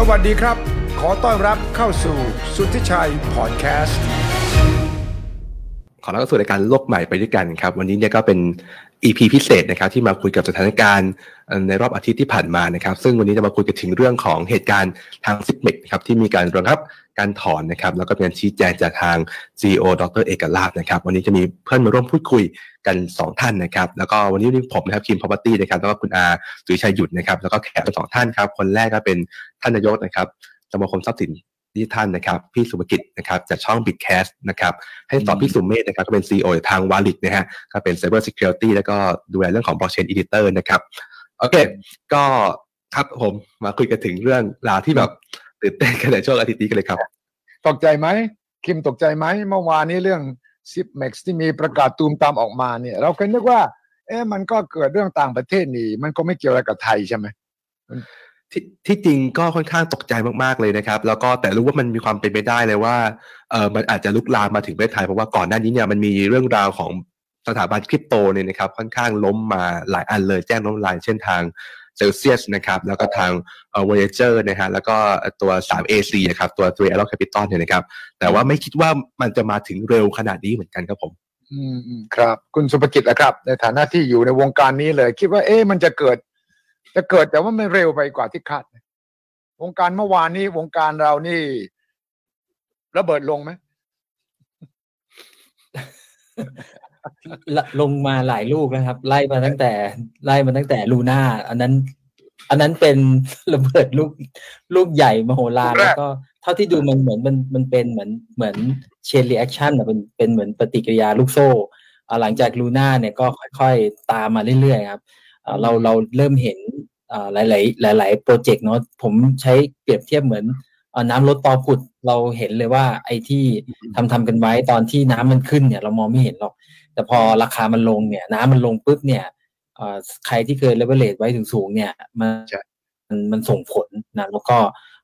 สวัสดีครับ ขอต้อนรับเข้าสู่สุทธิชัยพอดแคสต์ ขอรับสู่รายการโลกใหม่ไปด้วยกันครับ วันนี้เนี่ยก็เป็น EP พิเศษนะครับที่มาคุยกับสถานการณ์ในรอบอาทิตย์ที่ผ่านมานะครับ ซึ่งวันนี้จะมาคุยกันถึงเรื่องของเหตุการณ์ทาง Zipmex ครับที่มีการระงับ การถอนนะครับแล้วก็เป็นชี้แจงจากทาง CEO ดรเอกลาภนะครับวันนี้จะมีเพื่อนมาร่วมพูดคุยกัน 2 ท่านนะครับแล้วก็วันนี้ผมนะครับคิม Property นะครับแล้วก็คุณอาสุริชัยหยุดนะครับแล้วก็แขกสองท่านครับคนแรกก็เป็นท่านนายกนะครับสมาคมทรัพย์สินที่ท่านนะครับพี่สุภกิจนะครับจากช่อง b i t c a s t นะครับให้สอพี่สุมเมธนะครับก็เป็น CEO ทางวาลิดนะฮะก็เป็น Cyber Security แล้วก็ดูแลเรื่องของ Blockchain Editor นะครับโอเค ก็ครับผมมาคุยกันถึงเรื่องราวที่แบบ ตื่นเต้นกันในช่วงอาทิตย์นี้กันเลยครับ ตกใจไหมคิมตกใจไหมเมื่อวานนี้เรื่องซิปเม็กซ์ที่มีประกาศตูมตามออกมาเนี่ย เราเคยนึกว่า เอ๊ะมันก็เกิดเรื่องต่างประเทศนี่ มันก็ไม่เกี่ยวอะไรกับไทยใช่ไหมที่ที่จริงก็ค่อนข้างตกใจมากๆเลยนะครับ แล้วก็แต่รู้ว่ามันมีความเป็นไปได้เลยว่าเออมันอาจจะลุกลามมาถึงประเทศไทยเพราะว่าก่อนหน้านี้เนี่ยมันมีเรื่องราวของสถาบันคริปโตเนี่ยนะครับค่อนข้างล้มมาหลายอันเลยแจ้งล้มลายเช่นทาง เซลเซียสนะครับแล้วก็ทางเอ่อ Voyager นะฮะแล้วก็ตัว 3AC นะครับตัวตัว Aero Capital เนี่ยนะครับแต่ว่าไม่คิดว่ามันจะมาถึงเร็วขนาดนี้เหมือนกันครับผมอืมครับ คุณสุภกิจนะครับ ในฐานะที่อยู่ในวงการนี้เลย คิดว่าเอ๊ะมันจะเกิด จะเกิดแต่ว่าไม่เร็วไปกว่าที่คาดวงการเมื่อวานนี้วงการเรานี่ระเบิดลงไหม ลงมาหลายลูกนะครับ ไล่มาตั้งแต่ไล่มาตั้งแต่ลูน่าอันนั้น อันนั้นเป็นระเบิดลูกลูกใหญ่มโหฬารแล้วก็เท่าที่ดูมันเหมือนมันมันเป็นเหมือนเหมือน chain reaction อะเป็นเป็นเหมือนปฏิกิริยาลูกโซ่หลังจาก Luna เนี่ยก็ค่อยๆ ตามมาเรื่อยๆครับเราเราเริ่มเห็นหลายๆหลาย ๆ โปรเจกต์เนาะผมใช้เปรียบเทียบเหมือนน้ำลดตอผุดเราเห็นเลยว่า ไอ้ที่ทำทำกันไว้ตอนที่น้ำมันขึ้นเนี่ย เรามองไม่เห็นหรอก แต่พอราคามันลงเนี่ย น้ำมันลงปุ๊บเนี่ยใครที่เคยเลเวลเลตไว้ถึงสูงเนี่ยมันมันมันส่งผลนะแล้วก็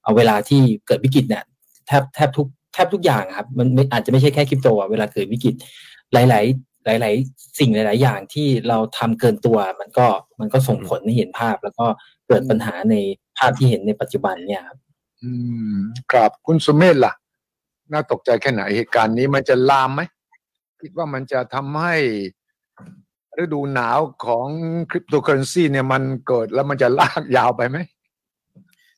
เอาเวลาที่เกิดวิกฤตเนี่ยแทบแทบทุกแทบทุกอย่างครับ มันอาจจะไม่ใช่แค่คริปโตอะเวลาเกิดวิกฤตหลายหลาย ๆ สิ่งหลาย ๆ อย่างที่เราทำเกินตัวมันก็มันก็ส่งผลให้เห็นภาพ แล้วก็เกิดปัญหาในภาพที่เห็นในปัจจุบันเนี่ยครับ อืมครับคุณสุเมธล่ะ น่าตกใจแค่ไหนเหตุการณ์นี้มันจะลามไหมคิดว่ามันจะทำให้ฤดูหนาวของคริปโตเคอเรนซีเนี่ยมันเกิดแล้วมันจะลากยาวไปไหม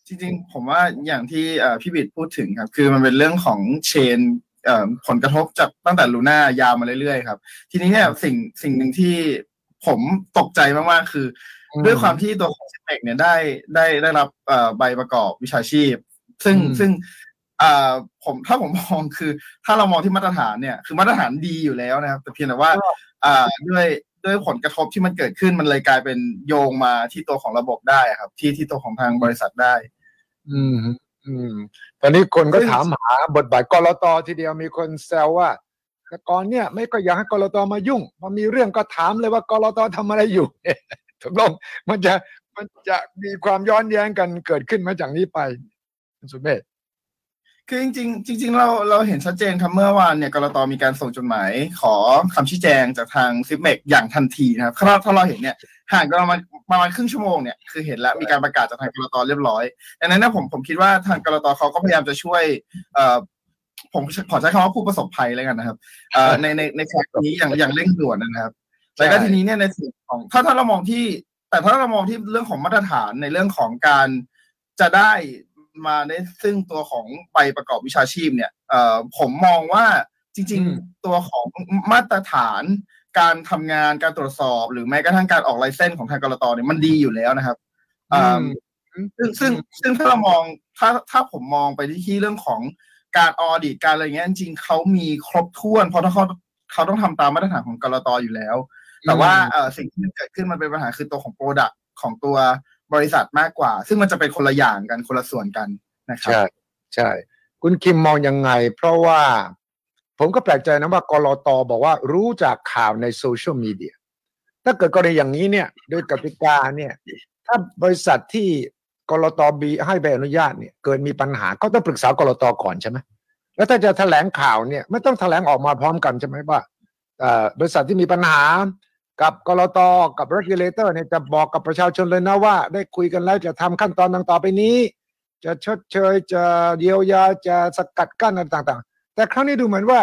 จริงๆ ผมว่าอย่างที่พี่บิดพูดถึงครับ คือมันเป็นเรื่องของเชนผลกระทบจากตั้งแต่ลูน่ายาวมาเรื่อยๆครับ ทีนี้เนี่ยสิ่งสิ่งหนึ่งที่ผมตกใจมากๆคือ ด้วยความที่ตัวของเซเมกเนี่ยได้ได้ได้รับใบประกอบวิชาชีพ ซึ่งซึ่งผมถ้าผมมองคือ ถ้าเรามองที่มาตรฐานเนี่ยคือมาตรฐานดีอยู่แล้วนะครับ แต่เพียงแต่ว่าด้วยด้วยผลกระทบที่มันเกิดขึ้นมันเลยกลายเป็นโยงมาที่ตัวของระบบได้ครับ ที่ที่ตัวของทางบริษัทได้ อืม อืม ตอนนี้คนก็ถามหาบทบาทกรตทีเดียวมีคนแซวว่าแต่ก่อนเนี่ยไม่ก็อยากให้กรตมายุ่งพอมีเรื่องก็ถามเลยว่ากรตทำอะไรอยู่ถูกต้องมันจะมันจะมีความย้อนแย้งกันเกิดขึ้นมาจากนี้ไป สุเมธคือจริงๆจริง ๆ เราเราเห็นชัดเจนครับเมื่อวานเนี่ยกรตมีการส่งจดหมายขอคำชี้แจงจากทางซิปเมกอย่างทันทีนะครับถ้าถ้าเราเห็นเนี่ยห่างกันประมาณประมาณครึ่งชั่วโมงเนี่ยคือเห็นแล้วมีการประกาศจากทางกรตเรียบร้อยดังนั้นนะผมผมคิดว่าทางกรตเขาก็พยายามจะช่วยเอ่อผมขอใช้คำว่าผู้ประสบภัยแล้วกันนะครับเอ่อในในในครั้งนี้อย่างอย่างเร่งด่วนนะครับแล้วก็ทีนี้เนี่ยในส่วนของถ้าถ้าเรามองที่ แต่ถ้าเรามองที่เรื่องของมาตรฐานในเรื่องของการจะได้ มาในซึ่งตัวของใบประกอบวิชาชีพเนี่ยเอ่อผมมองว่าจริง ๆ ตัวของมาตรฐาน การทำงานการตรวจสอบ หรือแม้กระทั่งการออกไลเซนส์ของทางกรตเนี่ยมันดีอยู่แล้วนะครับซึ่งซึ่งซึ่งถ้าเรามองถ้าถ้าผมมองไปที่ที่เรื่องของการออดิตการอะไรเงี้ยจริงเขามีครบถ้วน เพราะถ้าเขาเขาต้องทำตามมาตรฐานของกลตอยู่แล้ว แต่ว่าเออสิ่งที่เกิดขึ้นมันเป็นปัญหาคือตัวของ product ของตัว บริษัทมากกว่า ซึ่งมันจะเป็นคนละอย่างกันคนละส่วนกันนะครับ ใช่ใช่ คุณคิมมองยังไง เพราะว่าผมก็แปลกใจนะว่ากลตบอกว่ารู้จากข่าวในโซเชียลมีเดียถ้าเกิดกรณีอย่างนี้เนี่ยโดยกติกาเนี่ย ถ้าบริษัทที่กลตที่ให้ใบอนุญาตเนี่ยเกิดมีปัญหาก็ต้องปรึกษากลตก่อนใช่ไหมแล้วถ้าจะแถลงข่าวเนี่ยไม่ต้องแถลงออกมาพร้อมกันใช่ไหมว่าบริษัทที่มีปัญหา กับกลตกับ regulator เนี่ยจะบอกกับประชาชนเลยนะว่า ได้คุยกันแล้วจะทำขั้นตอนต่างต่อไปนี้ จะชดเชยจะเยียวยาจะสกัดกั้นอะไรต่าง ๆ แต่ครั้งนี้ดูเหมือนว่า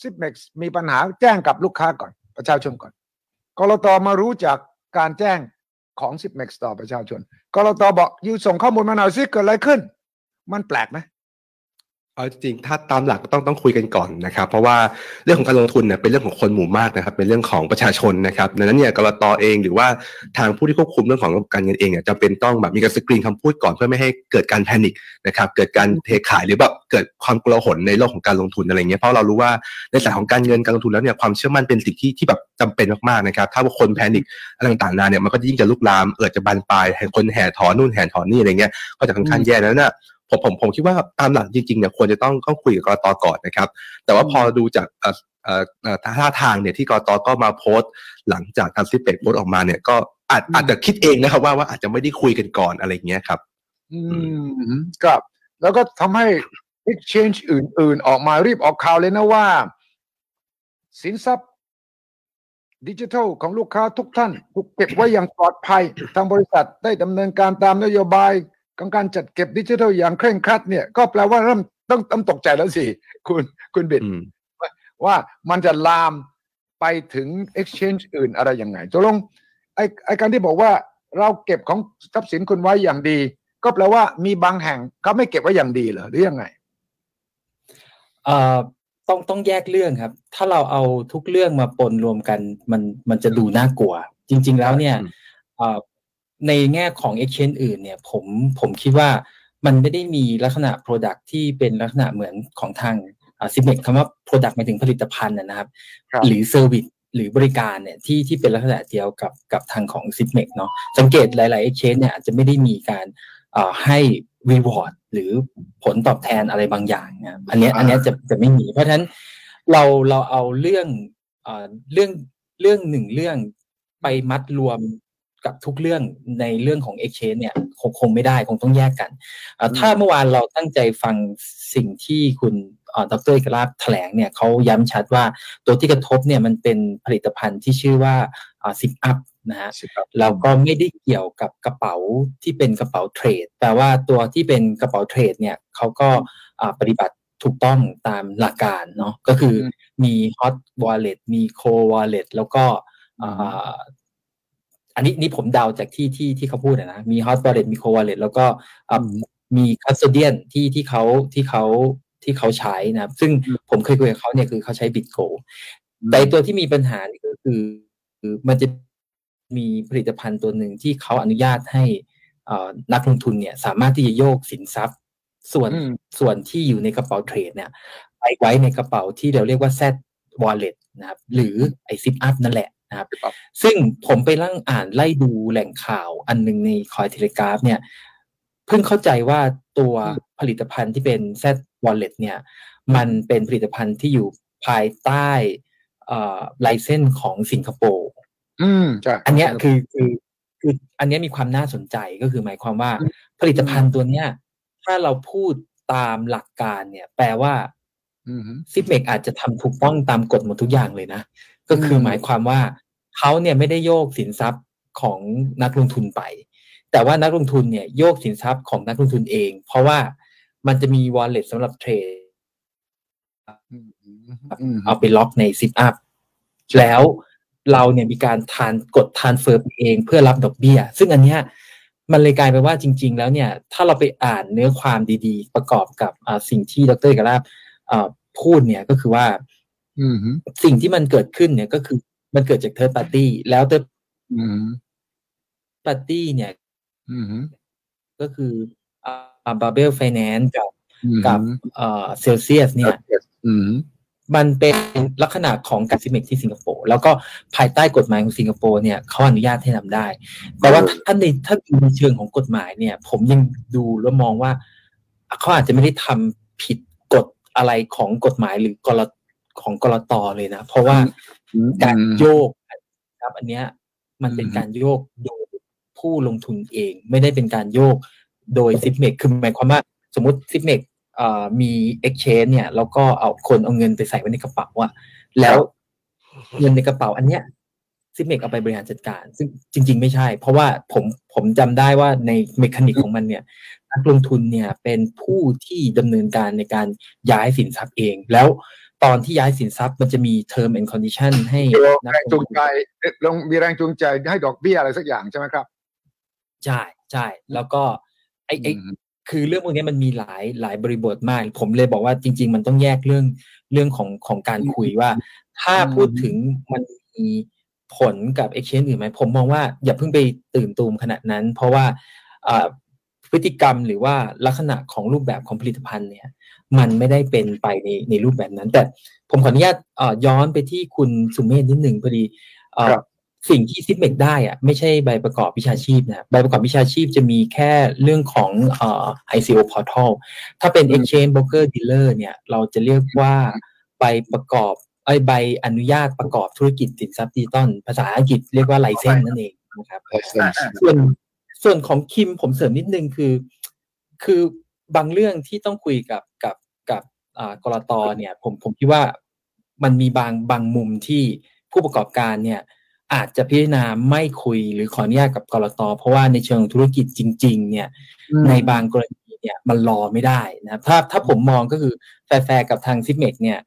Zipmex มีปัญหาแจ้งกับลูกค้าก่อนประชาชนก่อนกลตมารู้จากการแจ้งของ Zipmex ต่อประชาชนกลตบอก you ส่งข้อมูลมาหน่อยซิเกิดอะไรขึ้น มันแปลกไหม เอาจริงถ้าตามหลักก็ต้องต้องคุยกันก่อนนะครับ เพราะว่าเรื่องของการลงทุนเนี่ยเป็นเรื่องของคนหมู่มากนะครับ เป็นเรื่องของประชาชนนะครับดังนั้นเนี่ยกรตอเองหรือว่าทางผู้ที่ควบคุมเรื่องของการเงินเองเนี่ยจะเป็นต้องแบบมีการสกรีนคำพูดก่อนเพื่อไม่ให้เกิดการแพนิคนะครับ เกิดการเทขายหรือแบบเกิดความกลัวหนในโลกของการลงทุนอะไรเงี้ยเพราะเรารู้ว่าในสายของการเงินการลงทุนแล้วเนี่ยความเชื่อมั่นเป็นสิ่งที่ที่แบบจำเป็นมากๆนะครับ ถ้าคนแพนิคอะไรต่างๆนาเนี่ยมันก็ยิ่งจะลุกลามเอิดจะบานปลายให้คนแห่ถอนนู่นแห่ถอนนี่อะไรเงี้ยก็จะค่อนข้างแย่แล้วนะ ผมผมผมคิดว่าตามหลักจริงๆเนี่ยควรจะต้องต้องคุยกับกรตก่อนนะครับ แต่ว่าพอดูจากเอ่อเอ่อเอ่อท่าทางเนี่ยที่กรตก็มาโพสต์ หลังจากทางซิปเปกโพสต์ออกมาเนี่ยก็อาจอาจจะคิดเองนะครับว่าว่าอาจจะไม่ได้คุยกันก่อนอะไรอย่างเงี้ยครับ อืมครับ แล้วก็ทำให้ exchange อื่น ๆ ออกมารีบออกข่าวเลยนะว่า สินทรัพย์ดิจิทัลของลูกค้าทุกท่านถูกเก็บไว้อย่างปลอดภัย ทางบริษัทได้ดำเนินการตามนโยบาย ของการจัดเก็บดิจิทัลอย่างเคร่งครัดเนี่ยก็แปลว่าเริ่มต้องต้องตกใจแล้วสิคุณคุณบิดอืมว่ามันจะลามไปถึง exchange อื่นอะไรยังไงตกลงไอไอการที่บอกว่าเราเก็บของทรัพย์สินคุณไว้อย่างดี ก็แปลว่ามีบางแห่งเขาไม่เก็บไว้อย่างดีเหรอหรือยังไงเอ่อต้องต้องแยกเรื่องครับ ถ้าเราเอาทุกเรื่องมาปนรวมกันมันมันจะดูน่ากลัว จริง ๆ แล้วเนี่ยอืมเอ่อ ในแง่ของ exchange อื่นเนี่ยผมผมคิดว่ามันไม่ได้มีลักษณะ product ที่เป็นลักษณะเหมือนของทางซิมเมกคำว่า product หมายถึงผลิตภัณฑ์นะนะครับครับ หรือ service หรือบริการเนี่ยที่ที่เป็นลักษณะเดียวกับกับทางของ s i p m e x เนาะสังเกตหลาย ๆ exchange เนี่ยอาจจะไม่ได้มีการเอ่อให้ reward หรือผลตอบแทนอะไรบางอย่างนะครับอันเนี้ยอ่าอันเนี้ยจะจะไม่มีเพราะฉะนั้นเราเราเอาเรื่องเอ่อเรื่องเรื่องหนึ่งเรื่องไปมัดรวม กับทุกเรื่องในเรื่องของ exchange เนี่ยคงคงไม่ได้คงต้องแยกกันเอ่อถ้าเมื่อวานเราตั้งใจฟังสิ่งที่คุณเอ่อดรเอกราชแถลงเนี่ยเขาย้ำชัดว่าตัวที่กระทบเนี่ยมันเป็นผลิตภัณฑ์ที่ชื่อว่าซิปอัพนะฮะแล้วก็ไม่ได้เกี่ยวกับกระเป๋าที่เป็นกระเป๋าเทรดแปลว่าตัวที่เป็นกระเป๋าเทรดเนี่ยเขาก็อ่าปฏิบัติถูกต้องตามหลักการเนาะก็คืออมมี hot wallet มี cold wallet แล้วก็ อ่าอันนี้นี่ผมเดาจากที่ที่ที่เขาพูดอะนะมี hot wallet มี cold wallet แล้วก็อ่ามี custodian ที่ที่เขาที่เขาที่เขาใช้นะครับ ซึ่งผมเคยคุยกับเขาเนี่ยคือเขาใช้ bitgo แต่ตัวที่มีปัญหานี่ก็คือคือมันจะมีผลิตภัณฑ์ตัวหนึ่งที่เขาอนุญาตให้เอ่อนักลงทุนเนี่ย สามารถที่จะโยกสินทรัพย์ ส่วนอืมส่วนที่อยู่ในกระเป๋าเทรดเนี่ยไปไว้ในกระเป๋าที่เราเรียกว่า Z wallet นะครับ หรือไอซิปอัพนั่นแหละ นะครับครับ ซึ่งผมไปลั่งอ่านไล่ดูแหล่งข่าวอันหนึ่งในคอยเทเลกราฟเนี่ย เพิ่งเข้าใจว่าตัวผลิตภัณฑ์ที่เป็น Z wallet เนี่ย มันเป็นผลิตภัณฑ์ที่อยู่ภายใต้เอ่อไลเซนส์ของสิงคโปร์อืมใช่อันเนี้ยคือคือคืออันเนี้ยมีความน่าสนใจก็คือหมายความว่า ผลิตภัณฑ์ตัวเนี้ย ถ้าเราพูดตามหลักการเนี่ย แปลว่าอืมซิปเมกอาจจะทำถูกต้องตามกฎหมดทุกอย่างเลยนะ ก็คือมหมายความว่า เขาเนี่ยไม่ได้โยกสินทรัพย์ของนักลงทุนไป แต่ว่านักลงทุนเนี่ยโยกสินทรัพย์ของนักลงทุนเอง เพราะว่ามันจะมี wallet สำหรับเทรดเอาไปล็อกใน ZipUp แล้วเราเนี่ยมีการ trans กด transfer เองเพื่อรับดอกเบี้ย ซึ่งอันเนี้ยมันเลยกลายเป็นว่าจริง ๆ แล้วเนี่ย ถ้าเราไปอ่านเนื้อความดีๆ ประกอบกับสิ่งที่ดรเอกลาภอ่าพูดเนี่ยก็คือว่าสิ่งที่มันเกิดขึ้นเนี่ยก็คือ มันเกิดจากเท r d ร์ปาร์ตี้แล้วเท r d ร์อืมปาร์ตี้เนี่ยอืมก็คืออ่า Babel Finance กับอืมกับเอ่อเซลเซียสเนี่ยอืมมันเป็นลักษณะของการซิเมกที่สิงคโปร์แล้วก็ภายใต้กฎหมายของสิงคโปร์เนี่ยเขาอนุญาตให้ทำได้ แต่ว่าถ้าในถ้าดูในเชิงของกฎหมายเนี่ย ผมยังดูแล้วมองว่าเขาอาจจะไม่ได้ทำผิดกฎอะไรของกฎหมายหรือกรของกรตเลยนะ เพราะว่า การโยกครับ อันเนี้ยมันเป็นการโยกโดยผู้ลงทุนเอง ไม่ได้เป็นการโยกโดย Zipmex คือหมายความว่าสมมติ Zipmex มี exchange เนี่ยแล้วก็เอาคนเอาเงินไปใส่ไว้ในกระเป๋าอะแล้วเงินในกระเป๋าอันเนี้ย Zipmex เอาไปบริหารจัดการ ซึ่งจริง ๆ ไม่ใช่ เพราะว่าผมผมจำได้ว่าใน mechanic ของมันเนี่ยนักลงทุนเนี่ยเป็นผู้ที่ดำเนินการในการย้ายสินทรัพย์เอง แล้ว ตอนที่ย้ายสินทรัพย์มันจะมี term and condition ให้แรงจูงใจลงมีแรงจูงใจให้ดอกเบี้ยอะไรสักอย่างใช่ไหมครับใช่ใช่แล้วก็ไอ้ไอ้คือเรื่องพวกนี้มันมีหลายหลายบริบทมาก ผมเลยบอกว่าจริง ๆ มันต้องแยกเรื่องเรื่องของของการคุยว่า ถ้าพูดถึงมันมีผลกับเอ็กชแนนอื่นไหมผมมองว่าอย่าเพิ่งไปตื่นตูมขนาดนั้น เพราะว่าพฤติกรรมหรือว่าลักษณะของรูปแบบของผลิตภัณฑ์เนี่ย มันไม่ได้เป็นไปในในรูปแบบนั้น แต่ผมขออนุญาตย้อนไปที่คุณสุเมธนิดหนึ่งพอดีสิ่งที่ Zipmex ได้อะไม่ใช่ใบประกอบวิชาชีพนะใบประกอบวิชาชีพจะมีแค่เรื่องของเอ่อ ICO portal ถ้าเป็น exchange broker dealer เนี่ยเราจะเรียกว่าใบประกอบไอ้ใบอนุญาตประกอบธุรกิจสินทรัพย์ดิจิตอลภาษาอังกฤษเรียกว่า license นั่นเองนะครับส่วนส่วนของคิมผมเสริมนิดนึงคือ คือ บางเรื่องที่ต้องคุยกับกับกับกลตเนี่ยผมผมคิดว่ามันมีบางบางมุมที่ผู้ประกอบการเนี่ยอาจจะพิจารณาไม่คุยหรือขออนุญาตกับกลตเพราะว่าในเชิงธุรกิจจริง ๆ เนี่ยในบางกรณีเนี่ยมันรอไม่ได้นะครับถ้าถ้าผมมองก็คือแฟร์กับทาง Zipmex เนี่ย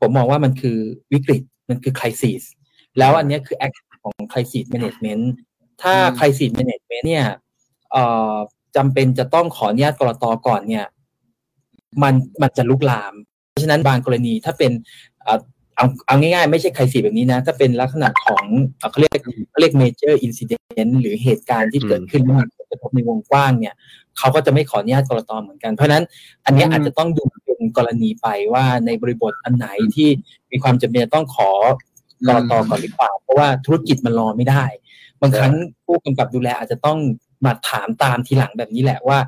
ผมมองว่ามันคือวิกฤตมันคือ crisis แล้วอันนี้คือ act ของ crisis management ถ้า crisis management เนี่ยเอ่อ จำเป็นจะต้องขออนุญาตกรตก่อนเนี่ยมันมันจะลุกลาม เพราะฉะนั้นบางกรณีถ้าเป็นเอาเอาง่ายๆ ไม่ใช่ใครสีแบบนี้นะ ถ้าเป็นลักษณะของเขาเรียกเขาเรียก major incident หรือเหตุการณ์ที่เกิดขึ้นมากกระทบในวงกว้างเนี่ยเขาก็จะไม่ขออนุญาตกรตเหมือนกัน เพราะนั้นอันนี้อาจจะต้องดูเป็นกรณีไปว่าในบริบทอันไหนที่มีความจำเป็นต้องขอกรตก่อนหรือเปล่าเพราะว่าธุรกิจมันรอไม่ได้ บางครั้งผู้กำกับดูแลอาจจะต้อง มาถามตามทีหลังแบบนี้แหละว่า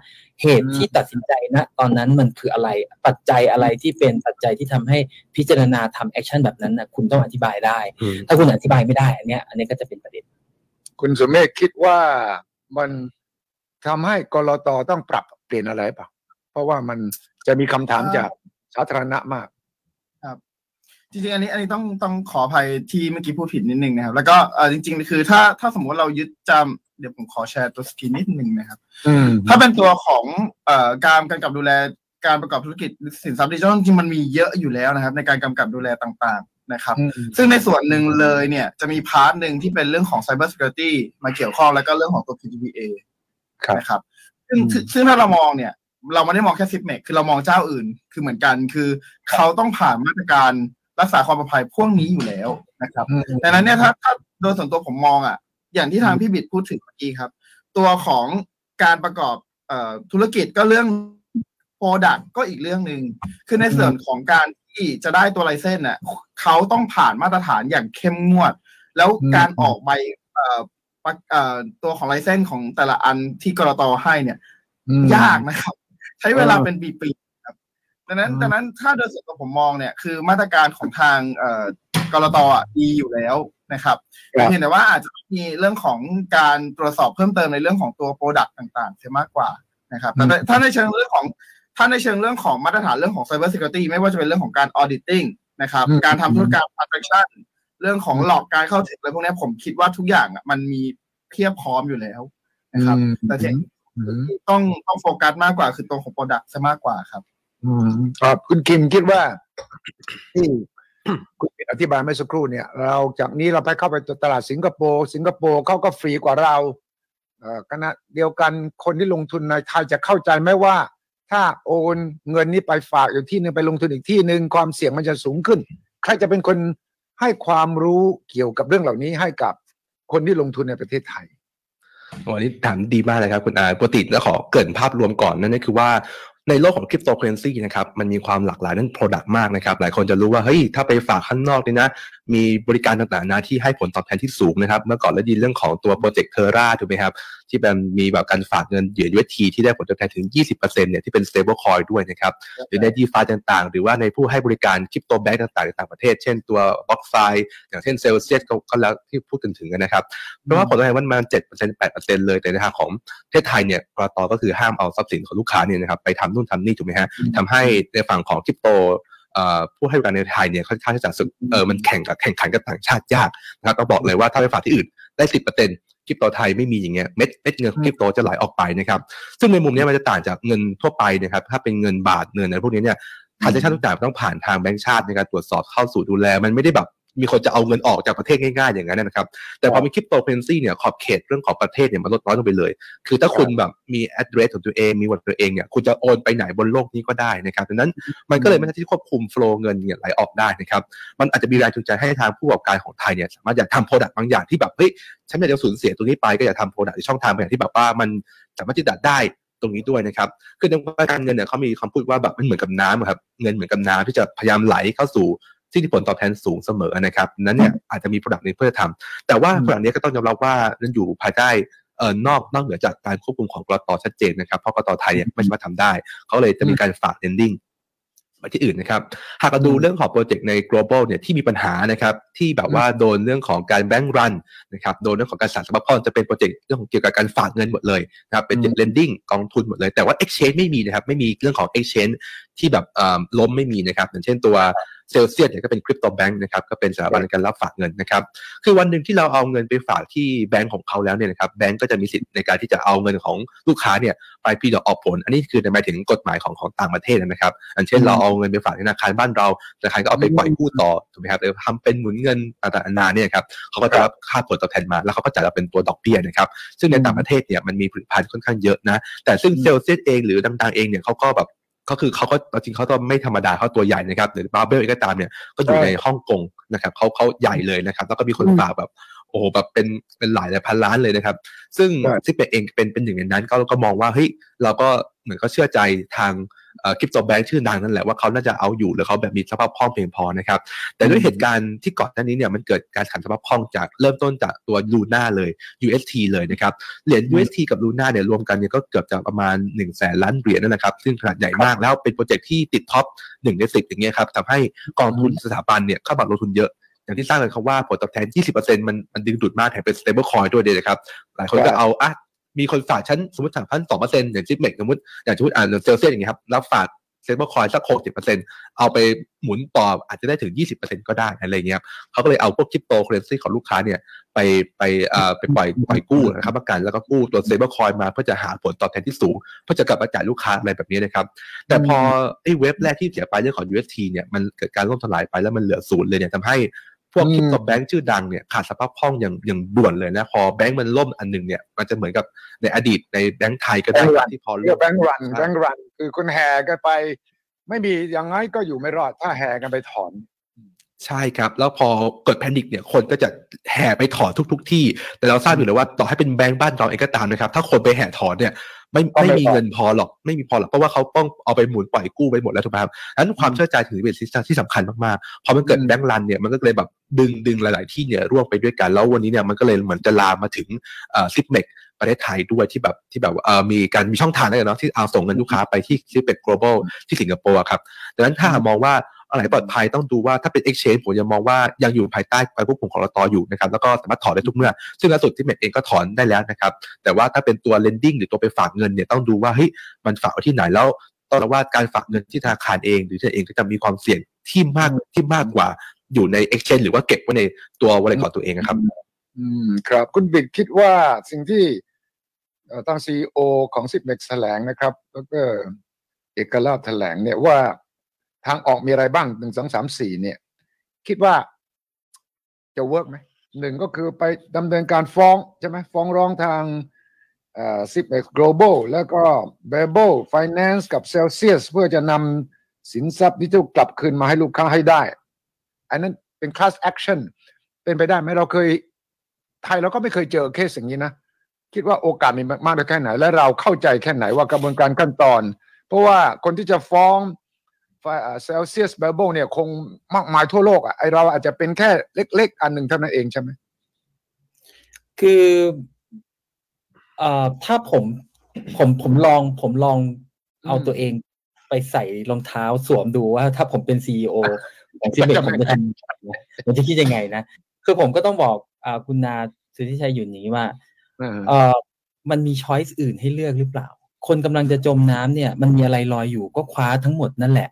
เหตุที่ตัดสินใจนะตอนนั้นมันคืออะไรปัจจัยอะไรที่เป็นปัจจัยที่ทำให้พิจารณาทำ action แบบนั้นนะคุณต้องอธิบายได้ ถ้าคุณอธิบายไม่ได้ อันนี้อันนี้ก็จะเป็นประเด็น คุณสุเมธคิดว่ามันทำให้กลตต้องปรับเปลี่ยนอะไรเปล่าเพราะว่ามันจะมีคำถามจากสาธารณะมากครับจริงๆอันนี้อันนี้ต้องต้องขออภัยที่เมื่อกี้พูดผิดนิดนึงนะครับ แล้วก็เออจริง ๆ คือถ้าถ้าสมมติเรายึดจำ เดี๋ยวผมขอแชร์ตัวสกินนิดหนึ่งนะครับถ้าเป็นตัวของเอ่อการกำกับดูแลการประกอบธุรกิจสินทรัพย์ดิจิทัลจริงมันมีเยอะอยู่แล้วนะครับ ในการกำกับดูแลต่างๆนะครับ ซึ่งในส่วนหนึ่งเลยเนี่ยจะมี part หนึ่งที่เป็นเรื่องของ Cyber Security มาเกี่ยวข้องแล้วก็เรื่องของตัว PDPA นะครับซึ่งซึ่งถ้าเรามองเนี่ย เราไม่ได้มองแค่ซิปเมกคือเรามองเจ้าอื่น คือเหมือนกันคือเขาต้องผ่านมาตรการรักษาความปลอดภัยพวกนี้อยู่แล้วนะครับดังนั้นเนี่ยถ้าถ้าโดยส่วนตัวผมมองอะ อย่างที่ทางพี่บิดพูดถึงเมื่อกี้ครับ ตัวของการประกอบอธุรกิจก็เรื่องโปรดักก็อีกเรื่องหนึ่งคือในส่วนของการที่จะได้ตัวไลเซนส์น่ะเขาต้องผ่านมาตรฐานอย่างเข้มงวด แล้วการออกใบตัวของ license ของแต่ละอันที่ ก.ล.ต. ให้เนี่ยยากนะครับ ใช้เวลาเป็นปีๆครับดังนั้นดังนั้นถ้าโดยส่วนตัวผมมองเนี่ยคือมาตรการของทาง ก.ล.ต. อะดีอยู่แล้วนะครับเพียงแต่ว่าอาจจะมีเรื่องของการตรวจสอบเพิ่มเติมในเรื่องของตัว product ต่างๆเสียมากกว่านะครับแต่ถ้าในเชิงเรื่องของถ้าในเชิงเรื่องของมาตรฐานเรื่องของ Cyber Security ไม่ว่าจะเป็นเรื่องของการ auditing นะครับ การทำธุรกรรม transaction เรื่องของหลอกการเข้าถึงอะไรพวกนี้ผมคิดว่าทุกอย่างอะมันมีเพียบพร้อมอยู่แล้วนะครับ แต่ที่ต้องต้องโฟกัสมากกว่าคือตัวของ Product ซะมากกว่าครับ อืมครับคุณคิมคิดว่าที่ คุณอธิบายเมื่อสักครู่เนี่ย เราจากนี้เราไปเข้าไปตลาดสิงคโปร์สิงคโปร์เขาก็ฟรีกว่าเราขณะเดียวกันคนที่ลงทุนในไทยจะเข้าใจไหมว่า ถ้าโอนเงินนี้ไปฝากอยู่ที่หนึ่งไปลงทุนอีกที่หนึ่งความเสี่ยงมันจะสูงขึ้น ใครจะเป็นคนให้ความรู้เกี่ยวกับเรื่องเหล่านี้ให้กับคนที่ลงทุนในประเทศไทยอันนี้ถามดีมากเลยครับคุณอาปกติแล้วขอเกริ่นภาพรวมก่อนนั่นก็คือว่า ในโลกของคริปโตเคอเรนซีนะครับมันมีความหลากหลายเรื่อง Product มากนะครับหลายคนจะรู้ว่าเฮ้ยถ้าไปฝากข้างนอกนี่นะ มีบริการต่างๆนะที่ให้ผลตอบแทนที่สูงนะครับ เมื่อก่อนเราได้ยินเรื่องของตัว project Terra ถูกไหมครับ ที่เป็นมีแบบการฝากเงินเหยื่อ UST ที่ได้ผลตอบแทนถึง 20%เนี่ยที่เป็น stable coin ด้วยนะครับ หรือในดีฟาต่างๆ หรือว่าในผู้ให้บริการคริปโตแบงก์ต่างๆในต่างประเทศ เช่นตัวบล็อกไฟอย่างเช่นเซลเซียสก็แล้วที่พูดถึงถึงกันนะครับ เพราะว่าผลตอบแทนมันมา7% 8%เลยแต่ในทางของประเทศไทยเนี่ยกรตก็คือห้ามเอาทรัพย์สินของลูกค้าเนี่ยนะครับไปทำนู่นทำนี่ถูกไหมฮะทำให้ในฝั่งของคริปโต ผู้ให้บริการในไทยเนี่ยค่อนข้างที่จะสุดเออมันแข่งกับแข่งขันกับต่างชาติยากนะครับต้องบอกเลยว่าถ้าไปฝากที่อื่นได้สิบเปอร์เซ็นต์คริปโตไทยไม่มีอย่างเงี้ยเม็ดเม็ดเงินคริปโตจะไหลออกไปนะครับซึ่งในมุมนี้มันจะต่างจากเงินทั่วไปนะครับถ้าเป็นเงินบาทเงินอะไรพวกนี้เนี่ยทางชาติทุกอย่างต้องผ่านทางแบงก์ชาติในการตรวจสอบเข้าสู่ดูแล มันไม่ได้แบบ มีคนจะเอาเงินออกจากประเทศง่ายๆอย่างนั้นนะครับ แต่พอมีคริปโตเคอเรนซีเนี่ยขอบเขตเรื่องของประเทศเนี่ยมันลดน้อยลงไปเลย คือถ้าคุณแบบมี address ของตัวเองมีวันตัวเองเนี่ยคุณจะโอนไปไหนบนโลกนี้ก็ได้นะครับดังนั้นมันก็เลยไม่ใช่ที่ควบคุม flow เงินเนี่ยไหลออกได้นะครับมันอาจจะมีแรงจูงใจให้ทางผู้ประกอบการของไทยเนี่ยสามารถอยากทำ product บางอย่างที่แบบเฮ้ยฉันอยากจะสูญเสียตรงนี้ไปก็อยากทำ product ในช่องทางบางอย่างที่แบบว่ามันสามารถที่จะได้ตรงนี้ด้วยนะครับคือในการเงินเนี่ยเขามีคำพูดว่าแบบมันเหมือนกับน้ำครับ เงินเหมือนกับน้ำที่จะพยายามไหลเข้าสู่ ที่มีผลตอบแทนสูงเสมอนะครับนั้นเนี่ยอาจจะมี product นี้เพื่อทำแต่ว่า product นี้ก็ต้องยอมรับว่านั้นอยู่ภายใต้เอ่อนอกนอกเหนือจากการควบคุมของ ก.ล.ต. ชัดเจนนะครับเพราะ ก.ล.ต. ไทยเนี่ยไม่สามารถทำได้ เขาเลยจะมีการฝาก lending ไปที่อื่นนะครับ หากเราดูเรื่องของ project ใน global เนี่ยที่มีปัญหานะครับ ที่แบบว่าโดนเรื่องของการ bank runนะครับ โดนเรื่องของการสั่งสภาพคล่องจะเป็นโปรเจกต์เรื่องของเกี่ยวกับการฝากเงินหมดเลยนะครับ เป็น lending กองทุนหมดเลย แต่ว่า exchange ไม่มีนะครับ ไม่มีเรื่องของ exchange ที่แบบล้มไม่มีนะครับอย่างเช่นตัวเซลเซียสเนี่ยก็เป็นคริปโตแบงค์นะครับก็เป็นสถาบันการรับฝากเงินนะครับคือวันหนึ่งที่เราเอาเงินไปฝากที่แบงค์ของเขาแล้วเนี่ยนะครับแบงค์ก็จะมีสิทธิ์ในการที่จะเอาเงินของลูกค้าเนี่ยไปพี่ดอกออกผล อันนี้คือในหมายถึงกฎหมายของของต่างประเทศนะครับอันเช่นเราเอาเงินไปฝากธนาคารบ้านเราธนาคารก็เอาไปปล่อยกู้ต่อถูกไหมครับหรือทำเป็นหมุนเงินต่างๆนาเนี่ยครับเขาก็จะรับค่าผลตอบแทนมา แล้วเขาก็จ่ายเราเป็นตัวดอกเบี้ยนะครับซึ่งในต่างประเทศเนี่ยมันมีผลิตภัณฑ์ค่อนข้างเยอะนะแต่ซึ่งเซลเซียสเองหรือดังๆเองเนี่ยเขาก็แบบ ก็คือเขาก็จริงเขาต้องไม่ธรรมดาเขาตัวใหญ่นะครับหรือบาร์เบลเองก็ตามเนี่ยก็อยู่ในฮ่องกงนะครับเขาเขาใหญ่เลยนะครับ แล้วก็มีคนฝากแบบโอ้โหแบบเป็นเป็นหลายพันล้านเลยนะครับ ซึ่งซิปเองเป็นเป็นหนึ่งในนั้นก็ก็มองว่าเฮ้ยเราก็เหมือนก็เชื่อใจทาง คริปโตแบงค์ชื่อดังนั่นแหละว่าเขาน่าจะเอาอยู่หรือเขาแบบมีสภาพคล่องเพียงพอนะครับ แต่ด้วยเหตุการณ์ที่ก่อนหน้านี้เนี่ยมันเกิดการขาดสภาพคล่องจากเริ่มต้นจากตัว Luna เลย UST เลยนะครับ เหรียญ UST กับ Luna เนี่ยรวมกันเนี่ยก็เกือบจะประมาณ1นึ่งแสนล้านเหรียญนั่นแหละครับ ซึ่งขนาดใหญ่มากแล้วเป็น project ที่ติด top หนึ่งในสิบอย่างเงี้ยครับทำให้กองทุนสถาบันเนี่ยเข้ามาลงทุนเยอะอย่างที่ทราบกันครับว่าผลตอบแทน 20%มันมันดึงดูดมากแถมเป็น stable coin ด้วยเลยนะครับ หลายคนก็เอาอะ มีคนฝากชั้นสมมติฝากพันสองเปอร์เซ็นต์อย่าง Zipmex สมมติอย่างสมมติอ่านเซลเซียอย่างเงี้ยครับรับฝาก stable coin สักหกสิบเปอร์เซ็นต์เอาไปหมุนต่ออาจจะได้ถึงยี่สิบเปอร์เซ็นต์ก็ได้อะไรเงี้ยครับเขาก็เลยเอาพวกคริปโตเคอเรนซีของลูกค้าเนี่ยไปไปเอ่อไปปล่อยปล่อยกู้นะครับประกันแล้วก็กู้ตัว stable coin มาเพื่อจะหาผลตอบแทนที่สูง เพื่อจะกลับมาจ่ายลูกค้าอะไรแบบนี้นะครับ แต่พอไอ้ wave แรกที่เสียไปเรื่องของ UST เนี่ยมันเกิดการล่มสลายไปแล้วมันเหลือศูนย์เลยเนี่ยทำให้ พวกคริปโตแบงค์ชื่อดังเนี่ยขาดสภาพคล่องอย่างอย่างด่วนเลยนะพอแบงค์มันล่มอันหนึ่งเนี่ยมันจะเหมือนกับในอดีตในแบงค์ไทยก็ได้ที่พอเรียกแบงค์รันแบงค์รันคือคุณแห่กันไป ไม่มียังไงก็อยู่ไม่รอดถ้าแห่กันไปถอน ใช่ครับ แล้วพอเกิดแพนิคเนี่ยคนก็จะแห่ไปถอนทุก ๆที่ แต่เราทราบอยู่เลยว่าต่อให้เป็นแบงก์บ้านเราเองก็ตามนะครับ ถ้าคนไปแห่ถอนเนี่ยไม่ไม่มีเงินพอหรอกไม่มีพอหรอกเพราะว่าเขาต้องเอาไปหมุนปล่อยกู้ไปหมดแล้วถูกไหมครับนั้นความเชื่อใจถือเป็นสิ่งที่สำคัญมากๆพอมันเกิดแบงก์รันเนี่ยมันก็เลยแบบดึงดึงหลาย ๆ ที่เนี่ยร่วมไปด้วยกัน แล้ววันนี้เนี่ยมันก็เลยเหมือนจะลามมาถึงซิปเมกประเทศไทยด้วยที่แบบที่แบบเออมีการมีช่องทางได้เนาะที่เอาส่งเงินลูกค้าไปที่ที่เป็น global ที่สิงคโปร์ครับดังนั้นถ้ามองว่า อะไรปลอดภัยต้องดูว่าถ้าเป็น exchange ผมยังมองว่ายังอยู่ภายใต้การควบคุมของรตอยู่นะครับแล้วก็สามารถถอนได้ทุกเมื่อ ซึ่งล่าสุดที่เมดเองก็ถอนได้แล้วนะครับแต่ว่าถ้าเป็นตัว lending หรือตัวไปฝากเงินเนี่ยต้องดูว่าเฮ้ยมันฝากไว้ที่ไหนแล้วต้องรู้ว่าการฝากเงินที่ธนาคารเองหรือที่เองก็จะมีความเสี่ยงที่มากที่มากกว่าอยู่ใน exchange หรือว่าเก็บไว้ในตัว wallet ของตัวเองครับ อืมครับคุณบิ๊กคิดว่าสิ่งที่ทาง CEO ของ Zipmex แถลงนะครับ แล้วก็เอกลาภแถลงเนี่ยว่า ทางออกมีอะไรบ้างหนึ่งสองสามสี่เนี่ย คิดว่าจะ work ไหมหนึ่งก็คือไปดำเนินการฟ้องใช่ไหมฟ้องร้องทางZipmex global แล้วก็ b a b e finance กับ Celsius เพื่อจะนำสินทรัพย์ที่ถูกกลับคืนมาให้ลูกค้าให้ได้ อันนั้นเป็น class action เป็นไปได้ไหมเราเคยไทยเราก็ไม่เคยเจอเคสอย่างนี้นะ คิดว่าโอกาสมีมากน้อยแค่ไหน และเราเข้าใจแค่ไหนว่ากระบวนการขั้นตอน เพราะว่าคนที่จะฟ้อง Celsius Babel เนี่ยคงมากมายทั่วโลกอะไอเราอาจจะเป็นแค่เล็ก ๆ อันหนึ่งเท่านั้นเองใช่ไหมคือเอ่อถ้าผมผมผมลองผมลองเอาตัวเองไปใส่รองเท้าสวมดูว่า ถ้าผมเป็นซีอของที่เบกผมจะทำผมจะคิดยังไงนะคือผมก็ต้องบอกอ่าคุณนาสุทธิชัยอยู่นี้ว่าเออมันมีช้อยส์อื่นให้เลือกหรือเปล่า คนกำลังจะจมน้ำเนี่ย มันมีอะไรลอยอยู่ก็คว้าทั้งหมดนั่นแหละ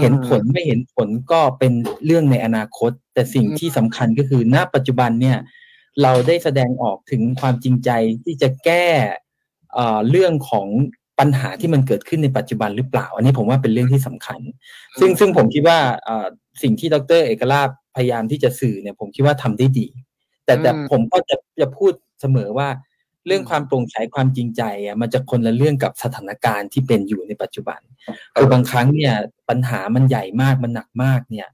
เห็นผลไม่เห็นผลก็เป็นเรื่องในอนาคต แต่สิ่งที่สำคัญก็คือณปัจจุบันเนี่ย เราได้แสดงออกถึงความจริงใจที่จะแก้เรื่องของปัญหาที่มันเกิดขึ้นในปัจจุบันหรือเปล่า อันนี้ผมว่าเป็นเรื่องที่สำคัญ ซึ่งซึ่งผมคิดว่าสิ่งที่ดรเอกราชพยายามที่จะสื่อเนี่ย ผมคิดว่าทำได้ดี แต่แต่ผมก็จะจะพูดเสมอว่า เรื่องความโปร่งใสความจริงใจอะมันจะคนละเรื่องกับสถานการณ์ที่เป็นอยู่ในปัจจุบันคือบางครั้งเนี่ยปัญหามันใหญ่มากมันหนักมากเนี่ย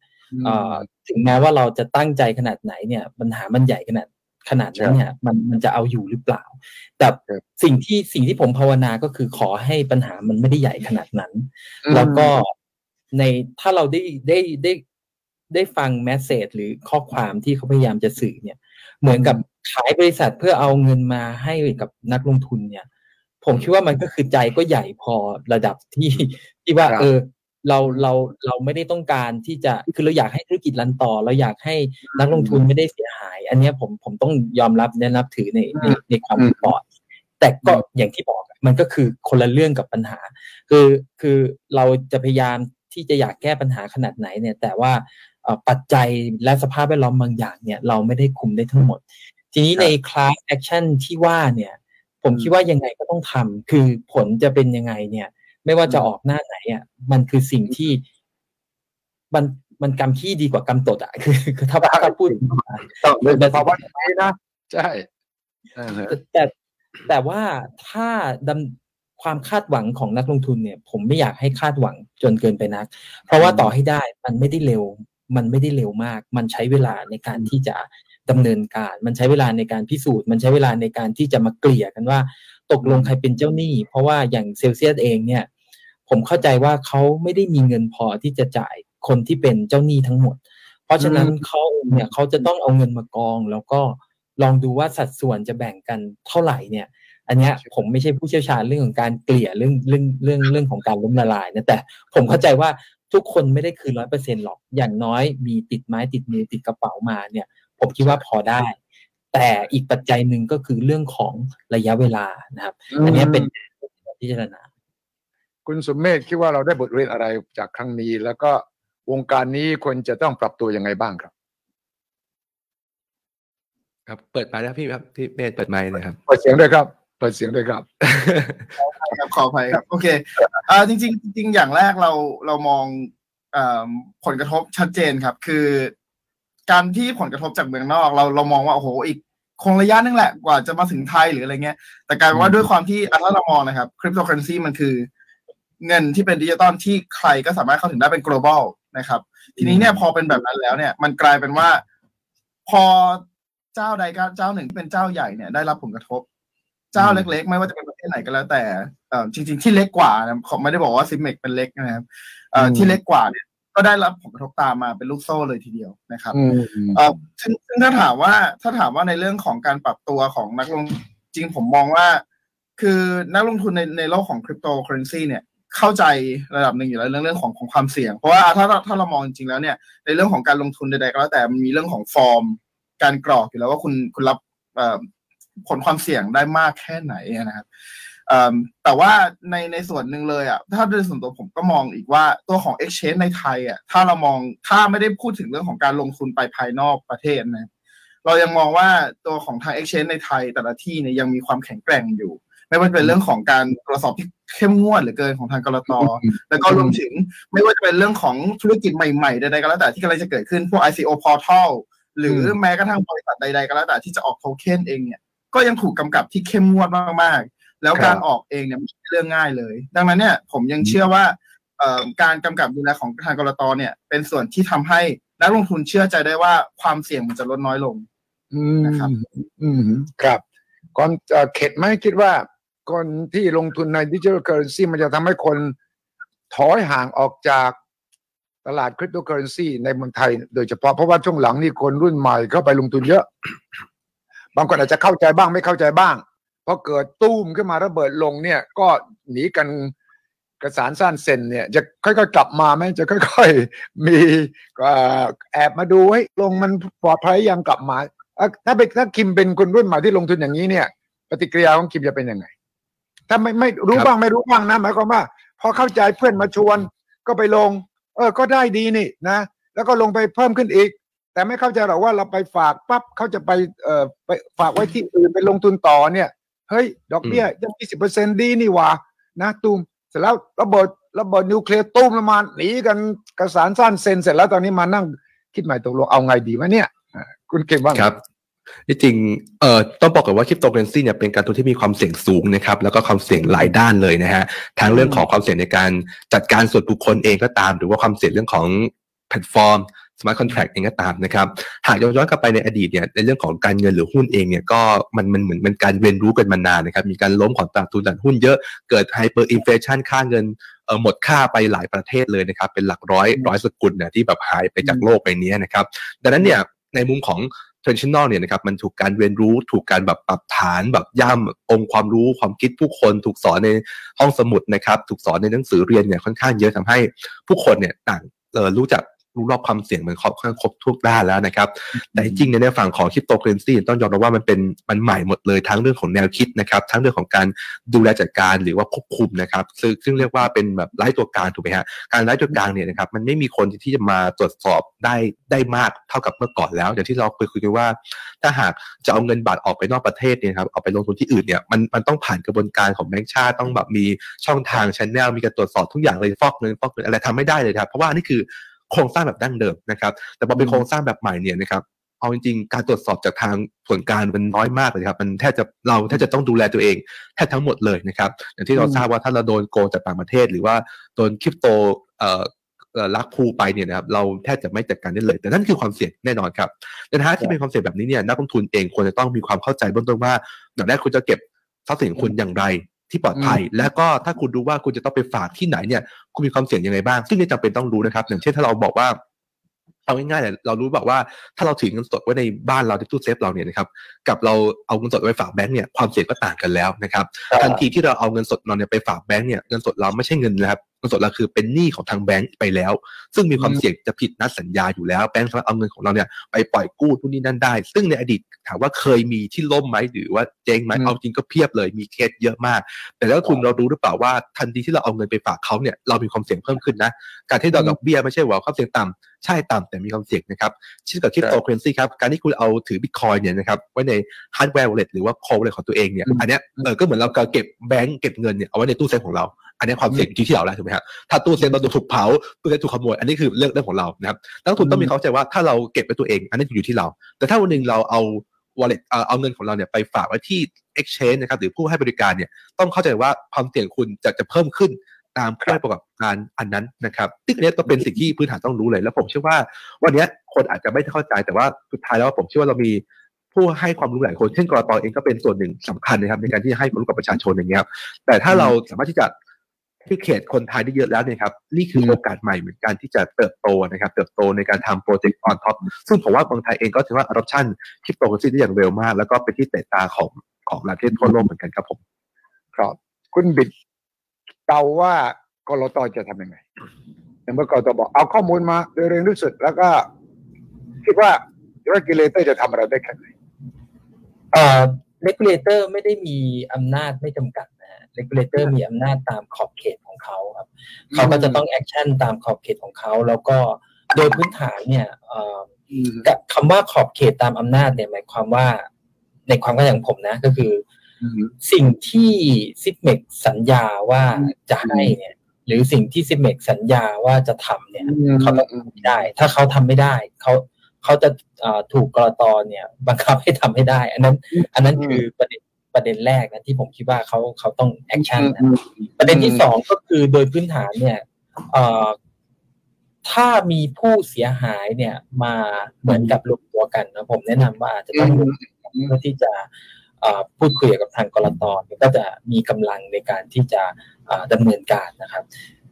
ถึงแม้ว่าเราจะตั้งใจขนาดไหนเนี่ย ปัญหามันใหญ่ขนาดขนาดนั้นเนี่ยมันมันจะเอาอยู่หรือเปล่า แต่สิ่งที่สิ่งที่ผมภาวนาก็คือขอให้ปัญหามันไม่ได้ใหญ่ขนาดนั้น แล้วก็ในถ้าเราได้ได้ได้ได้ฟังแมสเซจหรือข้อความที่เขาพยายามจะสื่อเนี่ย เหมือนกับขายบริษัทเพื่อเอาเงินมาให้กับนักลงทุนเนี่ย ผมคิดว่ามันก็คือใจก็ใหญ่พอระดับที่ที่ว่า เออ เราเราเราไม่ได้ต้องการที่จะคือเราอยากให้ธุรกิจรันต่อ เราอยากให้นักลงทุนไม่ได้เสียหาย อันนี้ผมผมต้องยอมรับแนะนับถือในในในความปลอดแต่ก็อย่างที่บอกมันก็คือคนละเรื่องกับปัญหา คือคือเราจะพยายามที่จะอยากแก้ปัญหาขนาดไหนเนี่ย แต่ว่า ปัจจัยและสภาพแวดล้อมบางอย่างเนี่ยเราไม่ได้คุมได้ทั้งหมด ทีนี้ใน class action ที่ว่าเนี่ยผมคิดว่ายังไงก็ต้องทำคือผลจะเป็นยังไงเนี่ย ไม่ว่าจะออกหน้าไหนอะมันคือสิ่งที่มันมันกำขี้ดีกว่ากำตดอะคือคือถ้าถ้าพูดแต่ภาวะนี้นะใช่แต่แต่ว่าถ้าถามความคาดหวังของนักลงทุนเนี่ย ผมไม่อยากให้คาดหวังจนเกินไปนัก เพราะว่าต่อให้ได้มันไม่ได้เร็ว มันไม่ได้เร็วมาก มันใช้เวลาในการที่จะดำเนินการ มันใช้เวลาในการพิสูจน์ มันใช้เวลาในการที่จะมาเกลี่ยกันว่า ตกลงใครเป็นเจ้าหนี้ เพราะว่าอย่างเซลเซียสเองเนี่ย ผมเข้าใจว่าเขาไม่ได้มีเงินพอที่จะจ่ายคนที่เป็นเจ้าหนี้ทั้งหมด เพราะฉะนั้นเขาเนี่ยเขาจะต้องเอาเงินมากอง แล้วก็ลองดูว่าสัดส่วนจะแบ่งกันเท่าไหร่เนี่ย อันนี้ผมไม่ใช่ผู้เชี่ยวชาญเรื่องของการเกลี่ยเรื่องเรื่องเรื่องเรื่องของการล้มละลายนะแต่ผมเข้าใจว่า ทุกคนไม่ได้คืนร้อยเปอร์เซ็นหรอก อย่างน้อยมีติดไม้ติดมือติดกระเป๋ามาเนี่ย ผมคิดว่าพอได้ แต่อีกปัจจัยหนึ่งก็คือเรื่องของระยะเวลานะครับ อันนี้เป็นพิจารณา คุณสุมเมธคิดว่าเราได้บทเรียนอะไรจากครั้งนี้ แล้วก็วงการนี้ควรจะต้องปรับตัวยังไงบ้างครับ ครับ เปิดไมค์แล้วพี่ครับพี่เมธเปิดไมค์นะครับเปิดเสียงด้วยครับ เปิดเสียงด้วยครับครับขออภัยครับ โอเคอ่าจริงๆจริงอย่างแรกเราเรามองอผลกระทบชัดเจนครับ คือ การที่ผลกระทบจากเมืองนอก เราเรามองว่าโอ้โหอีกคงระยะนึงแหละกว่าจะมาถึงไทยหรืออะไรเงี้ย แต่กลายเป็นว่าด้วยความที่ถ้าเรามองนะครับคริปโตเคอเรนซีมันคือ เงินที่เป็นดิจิตอลที่ใครก็สามารถเข้าถึงได้เป็น global นะครับ ทีนี้เนี่ยพอเป็นแบบนั้นแล้วเนี่ย มันกลายเป็นว่า พอเจ้าใดก็เจ้าหนึ่งเป็นเจ้าใหญ่เนี่ยได้รับผลกระทบ เจ้าเล็กๆ ไม่ว่าจะเป็นประเทศไหนก็แล้วแต่จริง ๆ ที่เล็กกว่านะผมไม่ได้บอกว่า Zipmex เป็นเล็กนะครับที่เล็กกว่าเนี่ยก็ได้รับผลกระทบตามมาเป็นลูกโซ่เลยทีเดียวนะครับเออซึ่งถ้าถามว่าถ้าถามว่าในเรื่องของการปรับตัวของนักลงทุนจริงผมมองว่า คือนักลงทุนในในโลกของคริปโตเคอเรนซีเนี่ยเข้าใจระดับหนึ่งอยู่แล้วเรื่องเรื่องของของความเสี่ยง เพราะว่าถ้าถ้าเรามองจริงแล้วเนี่ยในเรื่องของการลงทุนใดๆก็แล้วแต่มันมีเรื่องของฟอร์ม การกรอกอยู่แล้วว่าคุณคุณรับ ผลความเสี่ยงได้มากแค่ไหนนะครับแต่ว่าในในส่วนหนึ่งเลยอะถ้าโดยส่วนตัวผมก็มองอีกว่าตัวของ Exchange ในไทยอะถ้าเรามองถ้าไม่ได้พูดถึงเรื่องของการลงทุนไปภายนอกประเทศนะเรายังมองว่าตัวของทาง Exchange ในไทย แต่ละที่เนี่ยยังมีความแข็งแกร่งอยู่ ไม่ว่าจะเป็นเรื่องของการตรวจสอบที่เข้มงวดหรือเกินของทางกรตแล้วก็รวมถึงไม่ว่าจะเป็นเรื่องของธุรกิจใหม่ๆใดๆก็แล้วแต่ที่กำลังจะเกิดขึ้นพวก ICO portal หรือแม้กระทั่งบริษัทใดๆก็แล้วแต่ที่จะออกโทเค็นเองเนี่ย ก็ยังถูกกำกับที่เข้มงวดมากแล้วการออกเองเนี่ยไม่ใช่เรื่องง่ายเลย ดังนั้นเนี่ยผมยังเชื่อว่าการกำกับดูแลของทางกรตเนี่ย เป็นส่วนที่ทำให้นักลงทุนเชื่อใจได้ว่าความเสี่ยงมันจะลดน้อยลงนะครับอืมครับก่อนเข็ดไหมคิดว่าก่อนที่ลงทุนใน digital currency มันจะทำให้คนถอยห่างออกจากตลาดคริปโตเคอเรนซีในเมืองไทยโดยเฉพาะเพราะว่าช่วงหลังนี่คนรุ่นใหม่เข้าไปลงทุนเยอะ บางคนอาจจะเข้าใจบ้างไม่เข้าใจบ้างพอเกิดตู้มขึ้นมาระเบิดลงเนี่ย ก็หนีกันกระสานซ่านเซ็นเนี่ย จะค่อยๆกลับมาไหมจะค่อย ๆ มีแอบมาดูให้ลงมันปลอดภัยยังกลับมาถ้าเป็นถ้าคิมเป็นคนรุ่นใหม่ที่ลงทุนอย่างนี้เนี่ย ปฏิกิริยาของคิมจะเป็นยังไง ถ้าไม่ไม่รู้บ้างไม่รู้บ้างนะหมายความว่า พอเข้าใจเพื่อนมาชวน ก็ไปลง เออ ก็ได้ดีนี่นะแล้วก็ลงไปเพิ่มขึ้นอีก แต่ไม่เข้าใจหรอกว่าเราไปฝากปั๊บเขาจะไปเอ่อไปฝากไว้ที่อื่นไปลงทุนต่อเนี่ย เฮ้ย ดอกเบี้ยยังยี่สิบเปอร์เซ็นดีนี่หว่านะตูมเสร็จแล้วระเบิดระเบิดนิวเคลียร์ตุ้มละมาหนีกันกระสานซ่านเซ็นเสร็จแล้วตอนนี้มานั่งคิดใหม่ตกลงเอาไงดีวะเนี่ยอ่าคุณเก่งว่าไงครับที่จริงเอ่อต้องบอกก่อนว่าคริปโตเคอเรนซีเนี่ยเป็นการลงทุนที่มีความเสี่ยงสูงนะครับแล้วก็ความเสี่ยงหลายด้านเลยนะฮะทั้งเรื่องของความเสี่ยงในการจัดการส่วนบุคคลเองก็ตาม หรือว่าความเสี่ยงเรื่องของแพลตฟอร์ม smart contract เองก็ตามนะครับหากย้อนย้อนกลับไปในอดีตเนี่ยในเรื่องของการเงินหรือหุ้นเองเนี่ยก็มันมันเหมือนเป็นการเรียนรู้กันมานานนะครับมีการล้มของตลาดทุนตลาดหุ้นเยอะเกิด hyperinflation ค่าเงินเออหมดค่าไปหลายประเทศเลยนะครับเป็นหลักร้อยร้อยสกุลเนี่ยที่แบบหายไปจากโลกใบนี้นะครับดังนั้นเนี่ยในมุมของ traditional เนี่ยนะครับมันถูกการเรียนรู้ถูกการแบบปรับฐานแบบย่ำองค์ความรู้ความคิดผู้คนถูกสอนในห้องสมุดนะครับถูกสอนในหนังสือเรียนเนี่ยค่อนข้างเยอะทำให้ผู้คนเนี่ยต่างเออรู้จัก รู้รอบความเสี่ยงมันครอบค่อนข้างครบทุกด้านแล้วนะครับ แต่จริงๆเนี่ยในฝั่งของคริปโตเคอเรนซีต้องยอมรับว่ามันเป็นมันใหม่หมดเลยทั้งเรื่องของแนวคิดนะครับ ทั้งเรื่องของการดูแลจัดการหรือว่าควบคุมนะครับซึ่งซึ่งเรียกว่าเป็นแบบไร้ตัวกลางถูกไหมฮะการไร้ตัวกลางเนี่ยนะครับมันไม่มีคนที่จะมาตรวจสอบได้ได้มากเท่ากับเมื่อก่อนแล้วอย่างที่เราเคยคุยกันว่า ถ้าหากจะเอาเงินบาทออกไปนอกประเทศเนี่ยครับเอาไปลงทุนที่อื่นเนี่ยมันมันต้องผ่านกระบวนการของแบงก์ชาติต้องแบบมีช่องทางชแนลมีการตรวจสอบทุกอย่างเลยฟอกเงินฟอกเงินอะไรทำไม่ได้เลยครับเพราะว่านี่คือ โครงสร้างแบบดั้งเดิมนะครับ แต่พอเป็นโครงสร้างแบบใหม่เนี่ยนะครับเอาจริงๆ การตรวจสอบจากทางส่วนการมันน้อยมากเลยครับมันแทบจะเราแทบจะต้องดูแลตัวเองแทบทั้งหมดเลยนะครับ อย่างที่เราทราบว่าถ้าเราโดนโกงจากต่างประเทศ หรือว่าโดนคริปโตเอ่อเอ่อลักพูไปเนี่ยนะครับเราแทบจะไม่จัดการได้เลย แต่นั่นคือความเสี่ยงแน่นอนครับแต่ถ้าที่เป็นความเสี่ยงแบบนี้เนี่ยนักลงทุนเองควรจะต้องมีความเข้าใจเบื้องต้นว่าอย่างแรกคุณจะเก็บทรัพย์สินของคุณอย่างไร ที่ปลอดภัย แล้วก็ถ้าคุณรู้ว่าคุณจะต้องไปฝากที่ไหนเนี่ยคุณมีความเสี่ยงยังไงบ้าง ซึ่งนี่จำเป็นต้องรู้นะครับ อย่างเช่นถ้าเราบอกว่าเอาง่ายๆเลยเรารู้แบบว่าถ้าเราถือเงินสดไว้ในบ้านเราในตู้เซฟเราเนี่ยนะครับกับเราเอาเงินสดไว้ฝากแบงก์เนี่ยความเสี่ยงก็ต่างกันแล้วนะครับทันทีที่เราเอาเงินสดเราเนี่ยไปฝากแบงก์เนี่ยเงินสดเราไม่ใช่เงินนะครับเงิ นสดเราคือเป็นหนี้ของทางแบงก์ไปแล้ว ซึ่งมีความอืมเสี่ยงจะผิดนัดสัญญาอยู่แล้วแบงก์สามารถเอาเงินของเราเนี่ยไปปล่อยกู้ทุนนี้นั่นได้ ซึ่งในอดีตถามว่าเคยมีที่ล่มไหมหรือว่าเจ๊งไหมอืมเอาจริงก็เพียบเลยมีเคสเยอะมาก แต่แล้วทุนเรารู้หรือเปล่าว่าทันทีที่เราเอาเงินไปฝากเขาเนี่ยเรามีความเสี่ยงเพิ่มขึ้นนะการที่ดอกดอกเบี้ยไม่ใช่ว่าความเสี่ยงต่ำใช่ต่ำแต่มีความเสี่ยงนะครับเช่นกับคริปโตเคอเรนซีครับการที่คุณเอาถือบิตคอยน์เนี่ยนะครับไว้ใน hardware wallet หรือว่า wallet ของตัวเองเนี่ยอืมอันเนี้ยเออก็เหมือนเราเก็บแบงก์เก็บเงินเนี่ยเอาไว้ในตู้เซฟของเรา อันนี้ความเสี่ยงอยู่ที่เราแล้วถูกไหมครับถ้าตู้เซฟเราถูกเผาตู้เซฟถูกขโมยอันนี้คือเรื่องเรื่องของเรานะครับนักลงทุนต้องมีความเข้าใจว่าถ้าเราเก็บไว้ตัวเอง อันนี้อยู่ที่เรา แต่ถ้าวันหนึ่งเราเอา wallet เอ่อเอาเงินของเราเนี่ยไปฝากไว้ที่ exchange นะครับหรือผู้ให้บริการเนี่ยต้องเข้าใจว่าความเสี่ยงคุณจะจะเพิ่มขึ้นตามผู้ให้ประกอบการอันนั้นนะครับซึ่งอันเนี้ยก็เป็นสิ่งที่พื้นฐานต้องรู้เลย แล้วผมเชื่อว่า วันเนี้ยคนอาจจะไม่เข้าใจแต่ว่าสุดท้ายแล้วผมเชื่อว่าเรามีผู้ให้ความรู้หลายคนเช่นก.ล.ต.เองก็เป็นส่วนหนึ่งสำคัญนะครับในการที่จะให้ความรู้กับประชาชนอย่างเงี้ยครับแต่ถ้าเราสามารถที่จะ educate คนไทยได้เยอะแล้วเนี่ยครับนี่คือโอกาสใหม่เหมือนกันที่จะเติบโตนะครับเติบโตในการทำโปรเจกต์ on top ซึ่งผมว่าเมืองไทยเองก็ถือว่า adoption คริปโตเคอเรนซีได้อย่างเร็วมาก แล้วก็เป็นที่เตะตาของของประเทศทั่วโลกเหมือนกันครับผม ครับ คุณบิดเดาว่าก.ล.ต.จะทำยังไงในเมื่อก.ล.ต.บอกเอาข้อมูลมาโดยเร็วที่สุดแล้วก็คิดว่า regulator จะทำอะไรได้แค่ไหน เอ่อ regulator ไม่ได้มีอำนาจไม่จำกัดนะฮะ regulator มีอำนาจตามขอบเขตของเขาครับเขาก็จะต้อง action ตามขอบเขตของเขาแล้วก็โดยพื้นฐานเนี่ยเอ่อกับคำว่าขอบเขตตามอำนาจเนี่ยหมายความว่าในความเข้าใจของผมนะก็คือสิ่งที่ Zipmex สัญญาว่าจะให้เนี่ย หรือสิ่งที่ Zipmex สัญญาว่าจะทำเนี่ยเขาต้องทำให้ได้ ถ้าเขาทำไม่ได้เขา เขาจะเอ่อถูกก.ล.ต.เนี่ยบังคับให้ทำให้ได้ อันนั้น อันนั้นคือประเด็นประเด็นแรกนะที่ผมคิดว่าเขาเขาต้อง action นะประเด็นที่สองก็คือโดยพื้นฐานเนี่ยเอ่อถ้ามีผู้เสียหายเนี่ยมาเหมือนกับรวมตัวกันนะผมแนะนำว่าอาจจะต้องรวมตัวกันเพื่อที่จะเอ่อพูดคุยกับทางกรตเนี่ยก็จะมีกำลังในการที่จะเอ่อดำเนินการนะครับ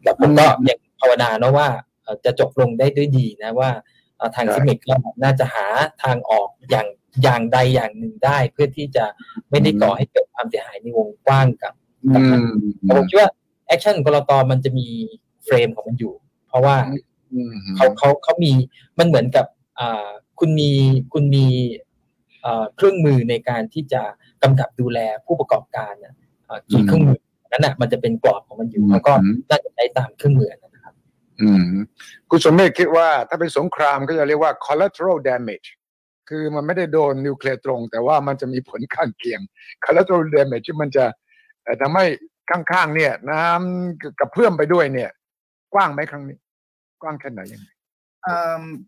แล้วผมก็ยังภาวนานะว่าเอ่อจะจบลงได้ด้วยดีนะว่าเอ่อ ทางซิมิกก็น่าจะหาทางออกอย่างอย่างใดอย่างหนึ่งได้ เพื่อที่จะไม่ได้ก่อให้เกิดความเสียหายในวงกว้างกับอืมผมคิดว่า action ก.ล.ต.มันจะมี frame ของมันอยู่ เพราะว่าอืมเขาเขาเขามีมันเหมือนกับอ่าคุณมีคุณมีอ่าเครื่องมือในการที่จะกำกับดูแลผู้ประกอบการน่ะอ่ากี่เครื่องมือนั้นอะมันจะเป็นกรอบของมันอยู่ แล้วก็น่าจะใช้ตามเครื่องมือนะครับ อืมคุณสมเมธคิดว่าถ้าเป็นสงครามก็จะเรียกว่า collateral damage คือมันไม่ได้โดนนิวเคลียร์ตรง แต่ว่ามันจะมีผลข้างเคียง collateral damage ที่มันจะทำให้ข้างๆเนี่ย น้ำกระเพื่อมไปด้วยเนี่ย กว้างไหมครั้งนี้ กว้างแค่ไหนยังไง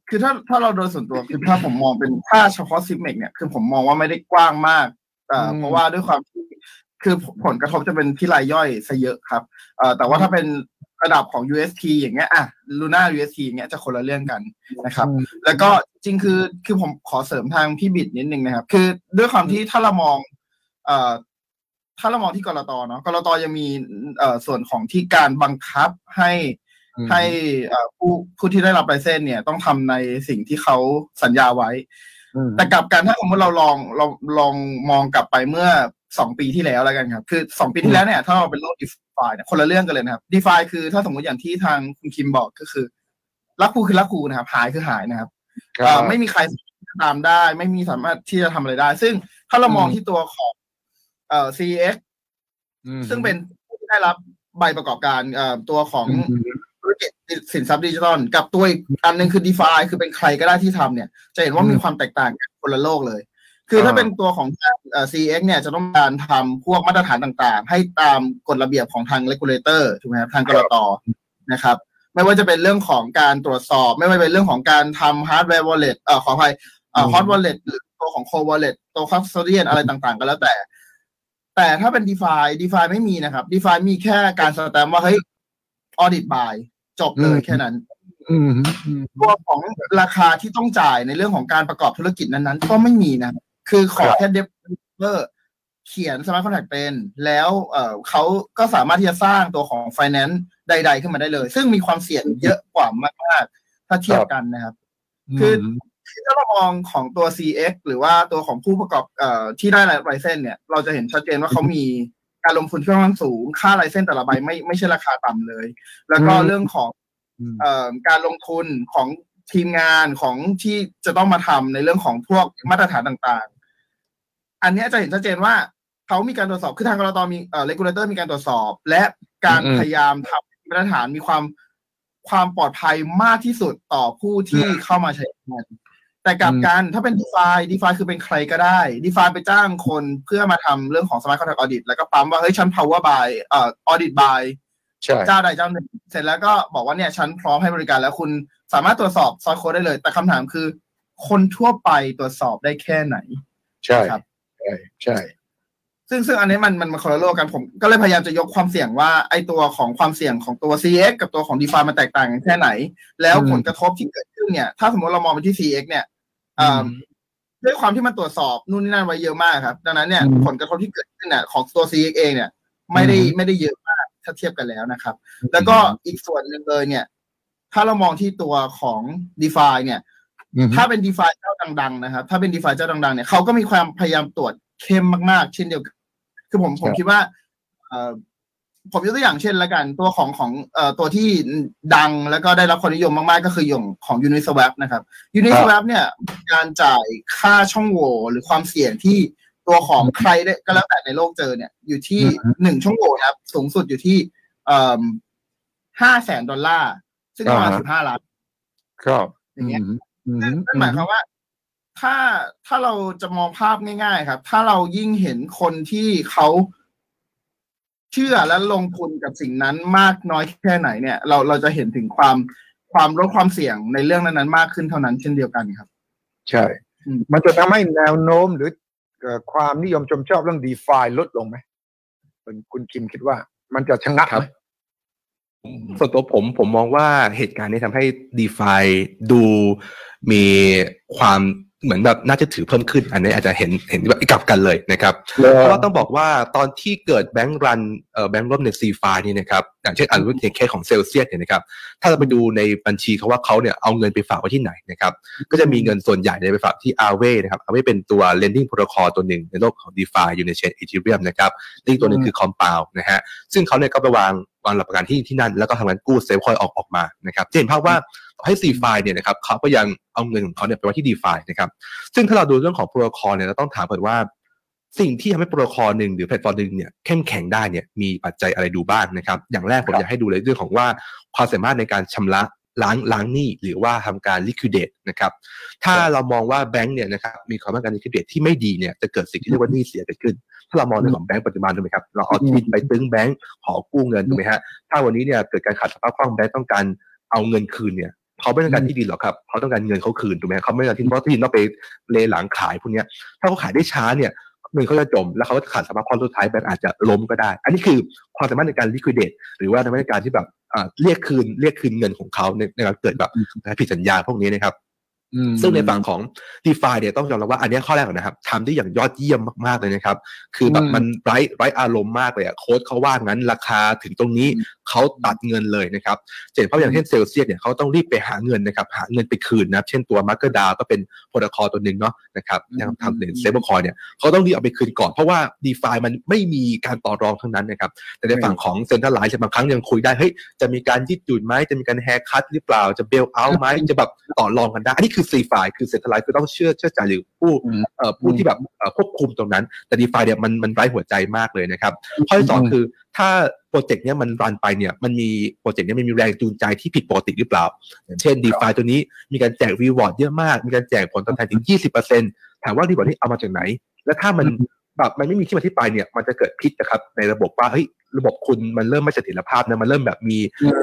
คือถ้าถ้าเราโดยส่วนตัวคือถ้าผมมองเป็นถ้าเฉพาะ Zipmex เนี่ยคือผมมองว่าไม่ได้กว้างมากเพราะว่าด้วยความที่คือผลกระทบจะเป็นที่รายย่อยซะเยอะครับแต่ว่าถ้าเป็น ระดับของ UST อย่างเงี้ยอะลูน่า UST อย่างเงี้ยจะคนละเรื่องกันนะครับ แล้วก็จริงคือคือผมขอเสริมทางพี่บิดนิดนึงนะครับ คือด้วยความที่ถ้าเรามองเอ่อถ้าเรามองที่กรตเนาะกรตยังมีเอ่อส่วนของที่การบังคับให้ให้ผู้ผู้ที่ได้รับไลเซนเนี่ยต้องทำในสิ่งที่เขาสัญญาไว้ แต่กลับกันถ้าสมมติเราลองเราลองมองกลับไปเมื่อสองปีที่แล้วแล้วกันครับ คือสองปีที่แล้วเนี่ย ถ้าเราเป็นโลกดี ฟาเนี่ยคนละเรื่องกันเลยนะครับดีฟาคือถ้าสมมติอย่างที่ทางคุณคิมบอกก็คือ รักคูคือรักคูนะครับ หายคือหายนะครับไม่มีใครตามได้ ไม่มีสามารถที่จะทำอะไรได้ ซึ่งถ้าเรามองที่ตัวของเอ่อ CX ซึ่งเป็นผู้ที่ได้รับใบประกอบการเอ่อตัวของธุรกิจสินทรัพย์ดิจิทัลกับตัวอีกอันหนึ่งคือ d e f าคือเป็นใครก็ได้ที่ทำเนี่ย จะเห็นว่ามีความแตกต่างกันคนละโลกเลย คือถ้าเป็นตัวของเอ่อ CX เนี่ยจะต้องการทำพวกมาตรฐานต่างๆ ให้ตามกฎระเบียบของทาง regulator ถูกไหมครับทางกรตนะครับ ไม่ว่าจะเป็นเรื่องของการตรวจสอบ ไม่ว่าจะเป็นเรื่องของการทำ hardware wallet เอ่อขออภัยเอ่อ hot wallet หรือตัวของ cold wallet ตัว custodian อะไรต่างๆ ก็แล้วแต่ แต่ถ้าเป็น d e f า d e f าไม่มีนะครับ d e f ามีแค่การสแตมป์ว่าเฮ้ย audit by จบเลยแค่นั้นตัวของราคาที่ต้องจ่ายในเรื่องของการประกอบธุรกิจนั้นๆ ก็ไม่มีนะคื อขอแค่ developer เขียน smart contract เป็น แล้วเออเขาก็สามารถที่จะสร้างตัวของไฟแนนซ์ใด ๆ ขึ้นมาได้เลย ซึ่งมีความเสี่ยงเยอะกว่ามากๆ ถ้าเทียบกันนะครับ คือถ้าเรามองของตัว CEX หรือว่าตัวของผู้ประกอบเอ่อที่ได้ license เนี่ย เราจะเห็นชัดเจนว่าเขามีการลงทุนที่ค่อนข้างสูง ค่า license แต่ละใบไม่ไม่ใช่ราคาต่ำเลย แล้วก็เรื่องของเอ่อการลงทุนของทีมงานของที่จะต้องมาทำในเรื่องของพวกมาตรฐานต่างๆ อันนี้จะเห็นชัดเจนว่าเขามีการตรวจสอบคือทางก.ล.ต.มีเอ่อ regulator มีการตรวจสอบ และการพยายามทำมาตรฐานมีความความปลอดภัยมากที่สุดต่อผู้ที่เข้ามาใช้งานแต่กลับกันถ้าเป็น DeFi d e f าคือเป็นใครก็ได้ d e f าไปจ้างคนเพื่อมาทำเรื่องของ smart contract audit แล้วก็ปั๊มว่าเฮ้ยฉัน power by เอ่อ audit by เจ้าใดเจ้าหนึ่ง เสร็จแล้วก็บอกว่าเนี่ยฉันพร้อมให้บริการแล้วคุณสามารถตรวจสอบซอสโค้ดได้เลย แต่คำถามคือ คนทั่วไปตรวจสอบได้แค่ไหน ใช่ครับ ใช่ใช่ ซึ่งซึ่งอันนี้มันมันมาคนละโลกกันผม ก็เลยพยายามจะยกความเสี่ยงว่าไอตัวของความเสี่ยงของตัว CX กับตัวของ d e f ามันแตกต่างกันแค่ไหน แล้วผลกระทบที่เกิดขึ้นเนี่ย ถ้าสมมติเรามองไปที่ CX เนี่ยด้วยความที่มันตรวจสอบนู่นนี่นั่นไว้เยอะมากครับ ดังนั้นเนี่ยผลกระทบที่เกิดขึ้นเนี่ยของตัว CX เองเนี่ย ไม่ได้ไม่ได้เยอะมากถ้าเทียบกันแล้วนะครับ แล้วก็อีกส่วนหนึ่งเลยเนี่ย ถ้าเรามองที่ตัวของ d e f าเนี่ย ถ้าเป็น d e f าเจ้าดังๆนะครับ ถ้าเป็น d e f าเจ้าดังๆเนี่ยเขาก็มีความพยายามตรวจเข้มมากๆ เช่นเดียวกัน คือผมผมคิดว่าผมยกตัวอย่างเช่นละกัน ตัวของของเอ่อตัวที่ดังแล้วก็ได้รับความนิยมมากๆ ก็คืออย่างของ Uniswap นะครับ Uniswap เนี่ยการจ่ายค่าช่องโหว่หรือความเสี่ยงที่ตัวของใครได้ก็แล้วแต่ในโลกเจอเนี่ย อยู่ที่หนึ่งช่องโหว่ครับสูงสุดอยู่ที่เอ่อห้าแสนดอลลาร์ ซึ่งประมาณสิบห้าล้านครับอย่างเงี้ย นั่นหมายความว่า ถ้าถ้าเราจะมองภาพง่ายๆครับ ถ้าเรายิ่งเห็นคนที่เขาเชื่อและลงทุนกับสิ่งนั้นมากน้อยแค่ไหนเนี่ย เราเราจะเห็นถึงความความลดความเสี่ยงในเรื่องนั้นๆมากขึ้นเท่านั้นเช่นเดียวกันครับ ใช่ มันจะทำให้แนวโน้มหรือความนิยมชมชอบเรื่องดีฟาลดลงไหมคุณคิมคิดว่ามันจะชะงักไหม ส่วนตัวผมผมมองว่าเหตุการณ์นี้ทำให้ดีฟาดูมีความเหมือนแบบน่าจะถือเพิ่มขึ้น อันนี้อาจจะเห็นเห็นแบบกลับกันเลยนะครับ เพราะว่าต้องบอกว่าตอนที่เกิดแบงก์รันเอ่อแบงก์ร่มในซีฟานี่นะครับ อย่างเช่นอันรุ่นเคสของเซลเซียสเนี่ยนะครับ ถ้าเราไปดูในบัญชีเขาว่าเขาเนี่ยเอาเงินไปฝากไว้ที่ไหนนะครับ ก็จะมีเงินส่วนใหญ่ไปฝากที่อาเวนะครับอาเวเป็นตัว lending protocol ตัวหนึ่งในโลกของ d e f าอยู่ใน chain Ethereum นะครับอีกตัวหนึ่งคือ Compound นะฮะซึ่งเขาเนี่ยก็ไปวาง วางหลักประกันที่ที่นั่น แล้วก็ทำการกู้ stablecoin ออกออกมานะครับเห็นภาพว่าให้ CeFi เนี่ยนะครับเขาก็ยังเอาเงินของเขาเนี่ยไปไว้ที่ DeFi นะครับซึ่งถ้าเราดูเรื่องของโปรโตคอลเนี่ยเราต้องถามก่อนว่าสิ่งที่ทำให้โปรโตคอลหนึ่งหรือแพลตฟอร์มหนึ่งเนี่ยเข้มแข็งได้เนี่ยมีปัจจัยอะไรดูบ้างนะครับ อย่างแรกผมอยากให้ดูเลยเรื่องของว่าความสามารถในการชำระล้างล้างหนี้หรือว่าทำการ liquidate นะครับ ถ้าเรามองว่าแบงก์เนี่ยนะครับมีความต้องการ liquidate ที่ไม่ดีเนี่ยจะเกิดสิ่งที่เรียกว่าหนี้เสียเกิดขึ้น ถ้าเรามองในของแบงก์ปัจจุบันถูกไหมครับเราเอาที่ดินไปตึงแบงก์ขอกู้เงินถูกไหมฮะถ้าวันนี้เนี่ยเกิดการขาดสภาพคล่องแบงก์ต้องการเอาเงินคืนเนี่ยเขาไม่ต้องการที่ดินหรอกครับเขาต้องการเงินเขาคืนถูกไหมเขาไม่ต้องการที่เพราะที่ดินต้องไปเลหลังขายพวกเนี้ยถ้าเขาขายได้ช้าเนี่ยเงินเขาจะจมแล้วเขาขาดสภาพคล่องสุดท้ายแบงก์อาจจะล้มก็ได้ อันนี้คือความสามารถในการ liquidate หรือว่าในการที่แบบเรียกคืนเรียกคืนเงินของเขาในในการเกิดแบบผิดสัญญาพวกนี้นะครับ ซึ่งในฝั่งของ d e f าเนี่ยต้องยอมรับว่าอันนี้ข้อแรกก่อนนะครับทำได้อย่างยอดเยี่ยมมากๆเลยนะครับ คือแบบมันไร้ไร้อารมณ์มากเลยอะโค้ดเขาว่างั้นราคาถึงตรงนี้ เขาตัดเงินเลยนะครับเช่นเพราะอย่างเช่นเซลเซียสเนี่ยเขาต้องรีบไปหาเงินนะครับหาเงินไปคืนนะเช่นตัว MakerDAO ก็เป็นโปรโตคอลตัวหนึ่งเนาะนะครับยังทำใน stablecoin เนี่ยเขาต้องรีบเอาไปคืนก่อน เพราะว่า d e f ามันไม่มีการต่อรองทั้งนั้นนะครับแต่ในฝั่งของ centralized บางครั้งยังคุยได้เฮ้ยจะมีการยืดหยุ่นไหมจะมีการ haircut หรือเปล่าจะ bailout ไหมจะแบบต่อรองกันได้อันนี้คือ CeFi คือ centralized คือต้องเชื่อเชื่อใจหรือผู้เอ่อผู้ที่แบบควบคุมตรงนั้น แต่ DeFi เนี่ยมันมันไร้หัวใจมากเลยนะครับข้อที่สองคือถ้าโป รเจกต์เนี้ยมัน run ไปเนี่ยมันมีโปรเจกต์เนี้ยมันมีแรงจูงใจที่ผิดปกติหรือเปล่าอย่างเช่น DeFi ตัวนี้มีการแจก reward เยอะมาก มีการแจกผลตอบแทนถึง 20%ถามว่า reward นี้เอามาจากไหน และถ้ามันแบบมันไม่มีที่มาที่ไปเนี่ยมันจะเกิดพิษนะครับในระบบว่าเฮ้ยระบบคุณมันเริ่มไม่เสถียรภาพนะมันเริ่มแบบมี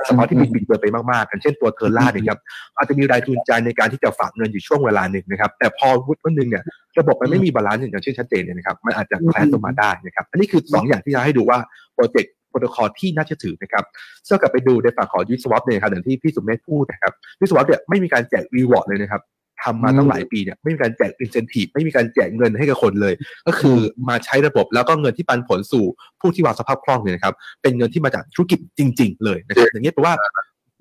สภาพที่บิดบิดเบือนไปมากๆกันเช่นตัว Terra เนี่ยครับอาจจะมีแรงจูงใจในการที่จะฝากเงินอยู่ช่วงเวลาหนึ่งนะครับ แต่พอวุฒิวันหนึ่งเนี่ยระบบมันไม่มี balance อย่างเช่นชัดเจนเนี่ยนะครับมันอาจจะ crash ลงมาได้นะครับ อันนี้คือ 2 อย่างที่จะให้ดูว่าโปรเจกต์ โปรโตคอลที่น่าเชื่อถือนะครับเชื่อกลับไปดูในฝั่งของยูสวอปเนี่ยครับอย่างที่พี่สุมเมธพูดนะครับยูสวอปเนี่ยไม่มีการแจกรีวอร์ดเลยนะครับทำมาตั้งหลายปีเนี่ยไม่มีการแจกอินเซนティブไม่มีการแจกเงินให้กับคนเลย ก็คือมาใช้ระบบแล้วก็เงินที่ปันผลสู่ผู้ที่วางสภาพคล่องเนี่ยนะครับเป็นเงินที่มาจากธุรกิจจริง ๆ เลยนะครับอย่างนี้แปลว่า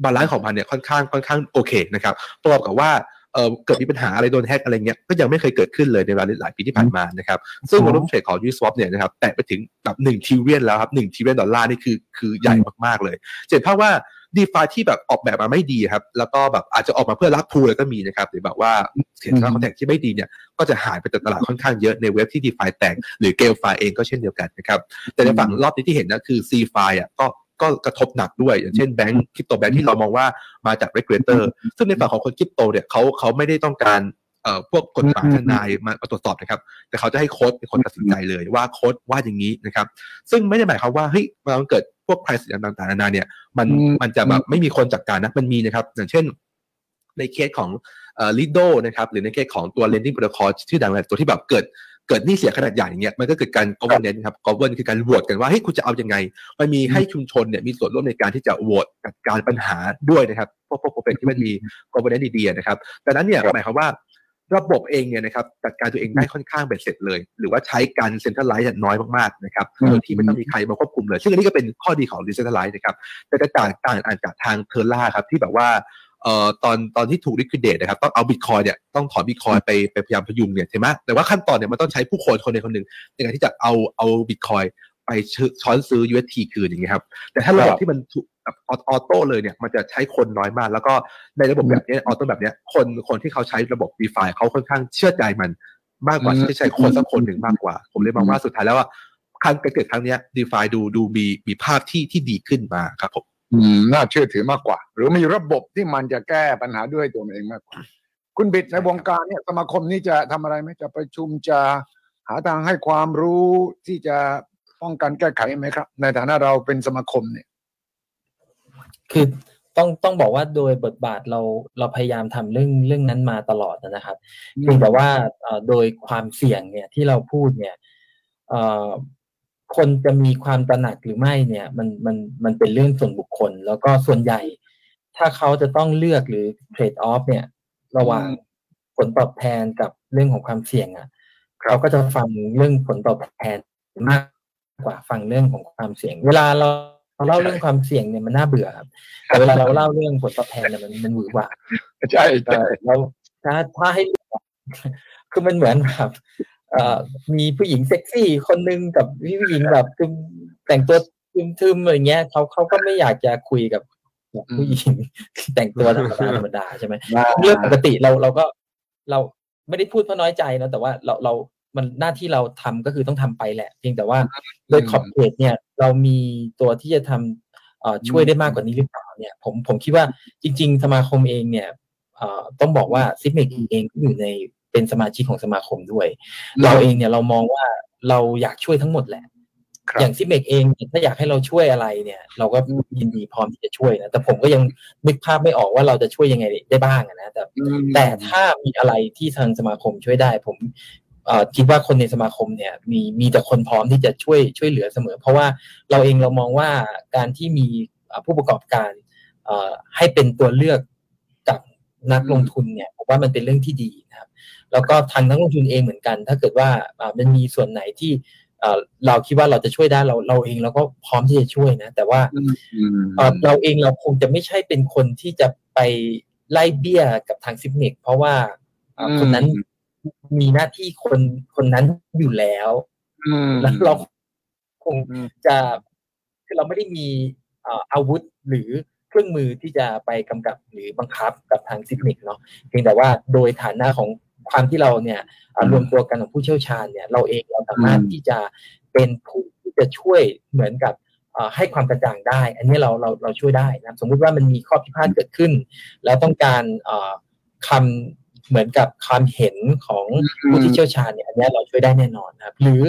บาลานซ์ของมันเนี่ยค่อนข้างค่อนข้างโอเคนะครับประกอบกับว่า เออเกิดมีปัญหาอะไรโดน hack อะไรเงี้ยก็ยังไม่เคยเกิดขึ้นเลยในเวลาหลายปีที่ผ่านมานะครับซึ่ง volume trade ของ Uniswap เนี่ยนะครับแตะไปถึงแบบหนึ่ง trillion แล้วครับหนึ่ง trillion ดอลลาร์นี่คือคือใหญ่มากๆเลยเจ็บเพราะว่า DeFi ที่แบบออกแบบมาไม่ดีครับ แล้วก็แบบอาจจะออกมาเพื่อ rug pull เลยก็มีนะครับ หรือแบบว่าเขียน contract ที่ไม่ดีเนี่ย ก็จะหายไปจากตลาดค่อนข้างเยอะใน wave ที่ DeFi แตกหรือ GameFi เองก็เช่นเดียวกันนะครับ แต่ในฝั่งรอบนี้ที่เห็นนะคือ CeFi อะก็ ก็กระทบหนักด้วย อย่างเช่นแบงก์คริปโตแบงก์ที่เรามองว่ามาจาก regulator ซึ่งในฝั่งของคนคริปโตเนี่ยเขาเขาไม่ได้ต้องการเอ่อพวกกฎหมายทนายมาตรวจสอบนะครับ แต่เขาจะให้โค้ดเป็นคนตัดสินใจเลยว่าโค้ดว่าอย่างนี้นะครับ ซึ่งไม่ได้หมายความว่าเฮ้ยมันเกิดพวก crisis ต่างๆนานาเนี่ย มันมันจะแบบไม่มีคนจัดการนะมันมีนะครับ อย่างเช่น ในเคสของเอ่อ Lido นะครับหรือในเคสของตัว lending protocol ชื่อดังเลยตัวที่แบบเกิด เกิดหนี้เสียขนาดใหญ่เงี้ยมันก็เกิดการ governance ครับ govern คือการโหวตกันว่าเฮ้ยคุณจะเอายังไง มันมีให้ชุมชนเนี่ยมีส่วนร่วมในการที่จะโหวตจัดการปัญหาด้วยนะครับพวกพวกโปรเจกต์ที่มันมี governance ดีๆนะครับดังนั้นเนี่ยหมายความว่าระบบเองเนี่ยนะครับจัดการตัวเองได้ค่อนข้างเบ็ดเสร็จเลย หรือว่าใช้การ centralize น้อยมากๆนะครับโดยที่ไม่ต้องมีใครมาควบคุมเลย ซึ่งอันนี้ก็เป็นข้อดีของ decentralize นะครับแต่จะต่างต่างอ่านจากทาง Terra ครับที่แบบว่า เอ่อตอนตอนที่ถูก liquidate นะครับต้องเอาบิตคอยน์เนี่ยต้องถอนบิตคอยน์ไปไปพยายามพยุงเนี่ยใช่ไหมแต่ว่าขั้นตอนเนี่ยมันต้องใช้ผู้คนคนใดคนหนึ่งในการที่จะเอาเอาบิตคอยน์ไปช้อนซื้อ UST คืนอย่างเงี้ยครับ แต่ถ้าระบบที่มันแบบ auto เลยเนี่ย มันจะใช้คนน้อยมาก แล้วก็ในระบบแบบนี้ auto แบบนี้คนคนที่เขาใช้ระบบ d e f าเขาค่อนข้างเชื่อใจมันมากกว่าที่ใช้คนสักคนหนึ่งมากกว่า ผมเลยมองว่าสุดท้ายแล้วว่าครั้งเกิดครั้งนี้ d e f าดูดูมีมีภาพที่ที่ดีขึ้นมาครับผมอืม น่าเชื่อถือมากกว่า หรือมีระบบที่มันจะแก้ปัญหาด้วยตัวเองมากกว่า คุณบิดในวงการเนี่ยสมาคมนี้จะทำอะไรไหมจะประชุมจะหาทางให้ความรู้ที่จะป้องกันแก้ไขไหมครับ ในฐานะเราเป็นสมาคมเนี่ย คือต้องต้องบอกว่าโดยบทบาทเราเราพยายามทำเรื่องเรื่องนั้นมาตลอดนะครับเพียงแต่ว่าโดยความเสี่ยงเนี่ยที่เราพูดเนี่ย คนจะมีความตระหนักหรือไม่เนี่ย มันมันมันเป็นเรื่องส่วนบุคคล แล้วก็ส่วนใหญ่ ถ้าเขาจะต้องเลือกหรือเทรดออฟเนี่ย ระหว่างผลตอบแทนกับเรื่องของความเสี่ยงอะเขาก็จะฟังเรื่องผลตอบแทนมากกว่าฟังเรื่องของความเสี่ยง เวลาเราเราเล่าเรื่องความเสี่ยงเนี่ยมันน่าเบื่อครับแต่เวลาเราเล่าเรื่องผลตอบแทนเนี่ยมันมันหวือหวาใช่ใช่แล้วถ้าถ้าให้คือมันเหมือนแบบเอ่อ มีผู้หญิงเซ็กซี่คนนึงกับผู้หญิงแบบแต่งตัวทึมๆอะไรเงี้ยเขาเขาก็ไม่อยากจะคุยกับผู้หญิงแต่งตัวธรรมดาธรรมดาใช่ไหมเรื่องปกติเราเราก็เราไม่ได้พูดเพราะน้อยใจนะแต่ว่าเราเรามันหน้าที่เราทำก็คือต้องทำไปแหละ เพียงแต่ว่าโดยขอบเขตเนี่ย เรามีตัวที่จะทำช่วยได้มากกว่านี้หรือเปล่าเนี่ย ผมผมคิดว่าจริง ๆ สมาคมเองเนี่ยต้องบอกว่า Zipmex เองก็อยู่ใน เป็นสมาชิกของสมาคมด้วย เราเองเนี่ยเรามองว่าเราอยากช่วยทั้งหมดแหละ อย่าง Zipmex เองถ้าอยากให้เราช่วยอะไรเนี่ย เราก็ยินดีพร้อมที่จะช่วยนะแต่ผมก็ยังนึกภาพไม่ออกว่าเราจะช่วยยังไงได้บ้างนะแต่แต่ถ้ามีอะไรที่ทางสมาคมช่วยได้ ผมคิดว่าคนในสมาคมเนี่ยมีมีแต่คนพร้อมที่จะช่วยช่วยเหลือเสมอ เพราะว่าเราเองเรามองว่าการที่มีผู้ประกอบการให้เป็นตัวเลือกกับ นักลงทุนเนี่ยผมว่ามันเป็นเรื่องที่ดีนะครับ แล้วก็ทางนักลงทุนเองเหมือนกัน ถ้าเกิดว่ามันมีส่วนไหนที่เราคิดว่าเราจะช่วยได้เราเราเองเราก็พร้อมที่จะช่วยนะ แต่ว่าเราเองเราคงจะไม่ใช่เป็นคนที่จะไปไล่เบี้ยกับทางซิปเนกเพราะว่าคนนั้นมีหน้าที่คนคนนั้นอยู่แล้วแล้วเราคงจะคือเราไม่ได้มีอาวุธหรือ เครื่องมือที่จะไปกำกับหรือบังคับกับทางซิปเนกเนาะเพียงแต่ว่าโดยฐานะของความที่เราเนี่ยรวมตัวกันของผู้เชี่ยวชาญเนี่ย เราเองเราสามารถที่จะเป็นผู้ที่จะช่วยเหมือนกับให้ความกระจ่างได้ อันนี้เราเราเราช่วยได้นะสมมุติว่ามันมีข้อพิพาทเกิดขึ้น แล้วต้องการคำเหมือนกับความเห็นของผู้ที่เชี่ยวชาญเนี่ยอันนี้เราช่วยได้แน่นอนนะครับ หรือ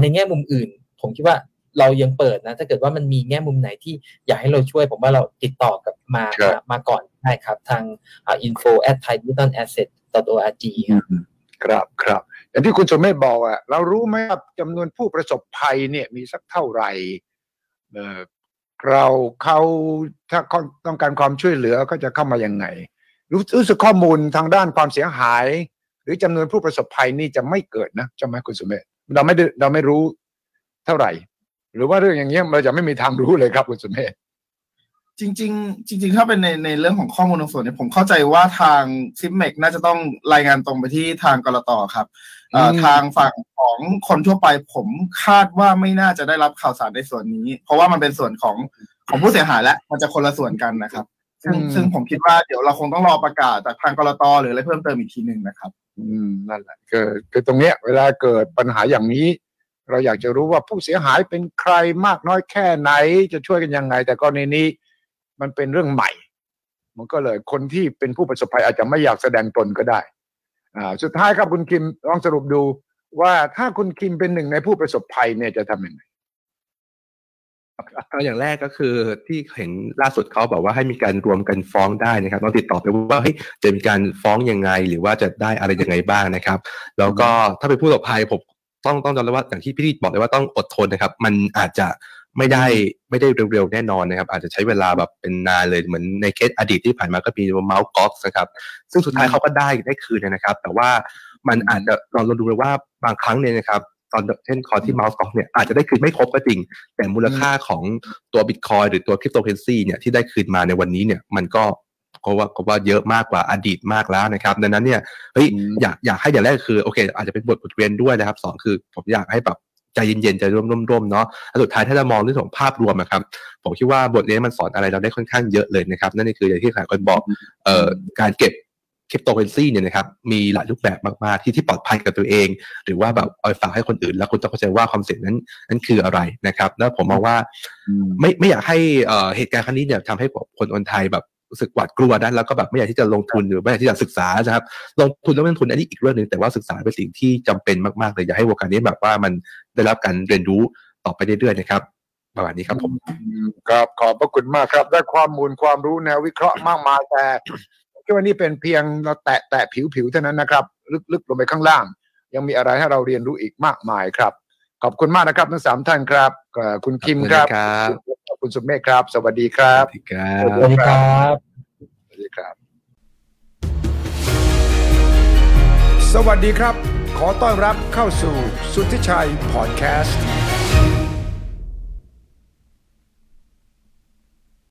ในแง่มุมอื่น ผมคิดว่า เรายังเปิดนะ ถ้าเกิดว่ามันมีแง่มุมไหนที่อยากให้เราช่วย ผมว่าเราติดต่อกับมามาก่อนได้ครับ ทาง info at thai digital asset org ครับครับอย่างที่คุณสมเมธบอกอะเรารู้ไหมว่าจำนวนผู้ประสบภัยเนี่ยมีสักเท่าไหร่เออเราเขาถ้าต้องการความช่วยเหลือก็จะเข้ามายังไง รู้สึกข้อมูลทางด้านความเสียหาย หรือจำนวนผู้ประสบภัยนี่จะไม่เกิดนะใช่ไหมคุณสมเมธเราไม่เราไม่รู้เท่าไหร่ หรือว่าเรื่องอย่างเงี้ยเราจะไม่มีทางรู้เลยครับคุณสมเมธจริง ๆ จริง ๆ ถ้าเป็นในในเรื่องของข้อมูลส่วนเนี่ยผมเข้าใจว่าทางซิปเมกน่าจะต้องรายงานตรงไปที่ทางกรตครับทางฝั่งของคนทั่วไปผมคาดว่าไม่น่าจะได้รับข่าวสารในส่วนนี้ เพราะว่ามันเป็นส่วนของของผู้เสียหายและมันจะคนละส่วนกันนะครับ ซึ่งซึ่งผมคิดว่าเดี๋ยวเราคงต้องรอประกาศจากทางกรตหรืออะไรเพิ่มเติมอีกทีหนึ่งนะครับ อืมนั่นแหละคือคือตรงเนี้ยเวลาเกิดปัญหาอย่างนี้ เราอยากจะรู้ว่าผู้เสียหายเป็นใครมากน้อยแค่ไหน จะช่วยกันยังไง แต่กรณีนี้มันเป็นเรื่องใหม่ มันก็เลยคนที่เป็นผู้ประสบภัยอาจจะไม่อยากแสดงตนก็ได้อ่าสุดท้ายครับคุณคิมลองสรุปดูว่าถ้าคุณคิมเป็นหนึ่งในผู้ประสบภัยเนี่ยจะทำยังไงอย่างแรกก็คือที่เห็นล่าสุดเขาบอกว่าให้มีการรวมกันฟ้องได้นะครับต้องติดต่อไปว่าเฮ้ยจะมีการฟ้องยังไง หรือว่าจะได้อะไรยังไงบ้างนะครับ แล้วก็ถ้าเป็นผู้ประสบภัยผม ต้องต้องจำเลยว่าอย่างที่พี่บอกเลยว่าต้องอดทนนะครับ มันอาจจะไม่ได้ไม่ได้เร็วๆแน่นอนนะครับ อาจจะใช้เวลาแบบเป็นนานเลยเหมือนในเคสอดีตที่ผ่านมาก็มีเมาส์กอล์ฟนะครับ ซึ่งสุดท้ายเขาก็ได้ได้คืนนะครับ แต่ว่ามันอาจจะเราเราดูเลยว่าบางครั้งเนี่ยนะครับตอนเช่นคอที่ Mt. Gox เนี่ยอาจจะได้คืนไม่ครบก็จริง แต่มูลค่าของตัวบิตคอยน์หรือตัวคริปโตเคอเรนซีเนี่ยที่ได้คืนมาในวันนี้เนี่ยมันก็ ก็ว่าก็ว่าเยอะมากกว่าอดีตมากแล้วนะครับ ดังนั้นเนี่ยเฮ้ยอยากอยากให้อย่างแรกคือโอเค อาจจะเป็นบทบทเรียนด้วยนะครับสองคือผมอยากให้แบบใจเย็นๆใจร่มๆเนาะสุดท้ายถ้าเรามองเรื่องของภาพรวมนะครับ ผมคิดว่าบทเรียนมันสอนอะไรเราได้ค่อนข้างเยอะเลยนะครับ นั่นคืออย่างที่หลายคนบอกเอ่อการเก็บคริปโตเคอเรนซีเนี่ยนะครับมีหลายรูปแบบมากๆที่ที่ปลอดภัยกับตัวเอง หรือว่าแบบเอาฝากให้คนอื่น แล้วคุณต้องเข้าใจว่าความเสี่ยงนั้นนั้นคืออะไรนะครับ แล้วผมมองว่าไม่ไม่อยากให้เหตุการณ์ครั้งนี้เนี่ยทำให้คนคนไทยแบบ รู้สึกหวาดกลัวนะแล้วก็แบบไม่อยากที่จะลงทุนหรือไม่อยากที่จะศึกษานะครับลงทุนแล้วลงทุนอันนี้อีกเรื่องหนึ่งแต่ว่าศึกษาเป็นสิ่งที่จำเป็นมากๆเลยอยากให้วงการนี้แบบว่ามันได้รับการเรียนรู้ต่อไปเรื่อยๆนะครับประมาณนี้ครับผมครับขอบพระคุณมากครับ ได้ความมูลความรู้แนววิเคราะห์มากมายแต่คิดว่านี่เป็นเพียงเราแตะแตะผิวๆเท่านั้นนะครับ ลึกๆลงไปข้างล่าง ยังมีอะไรให้เราเรียนรู้อีกมากมายครับ ขอบคุณมากนะครับทั้งสามท่านครับคุณคิมครับ คุณสุเมฆครับ สวัสดีครับ สวัสดีครับดีครับ สวัสดีครับ ขอต้อนรับเข้าสู่สุทธิชัยพอดแคสต์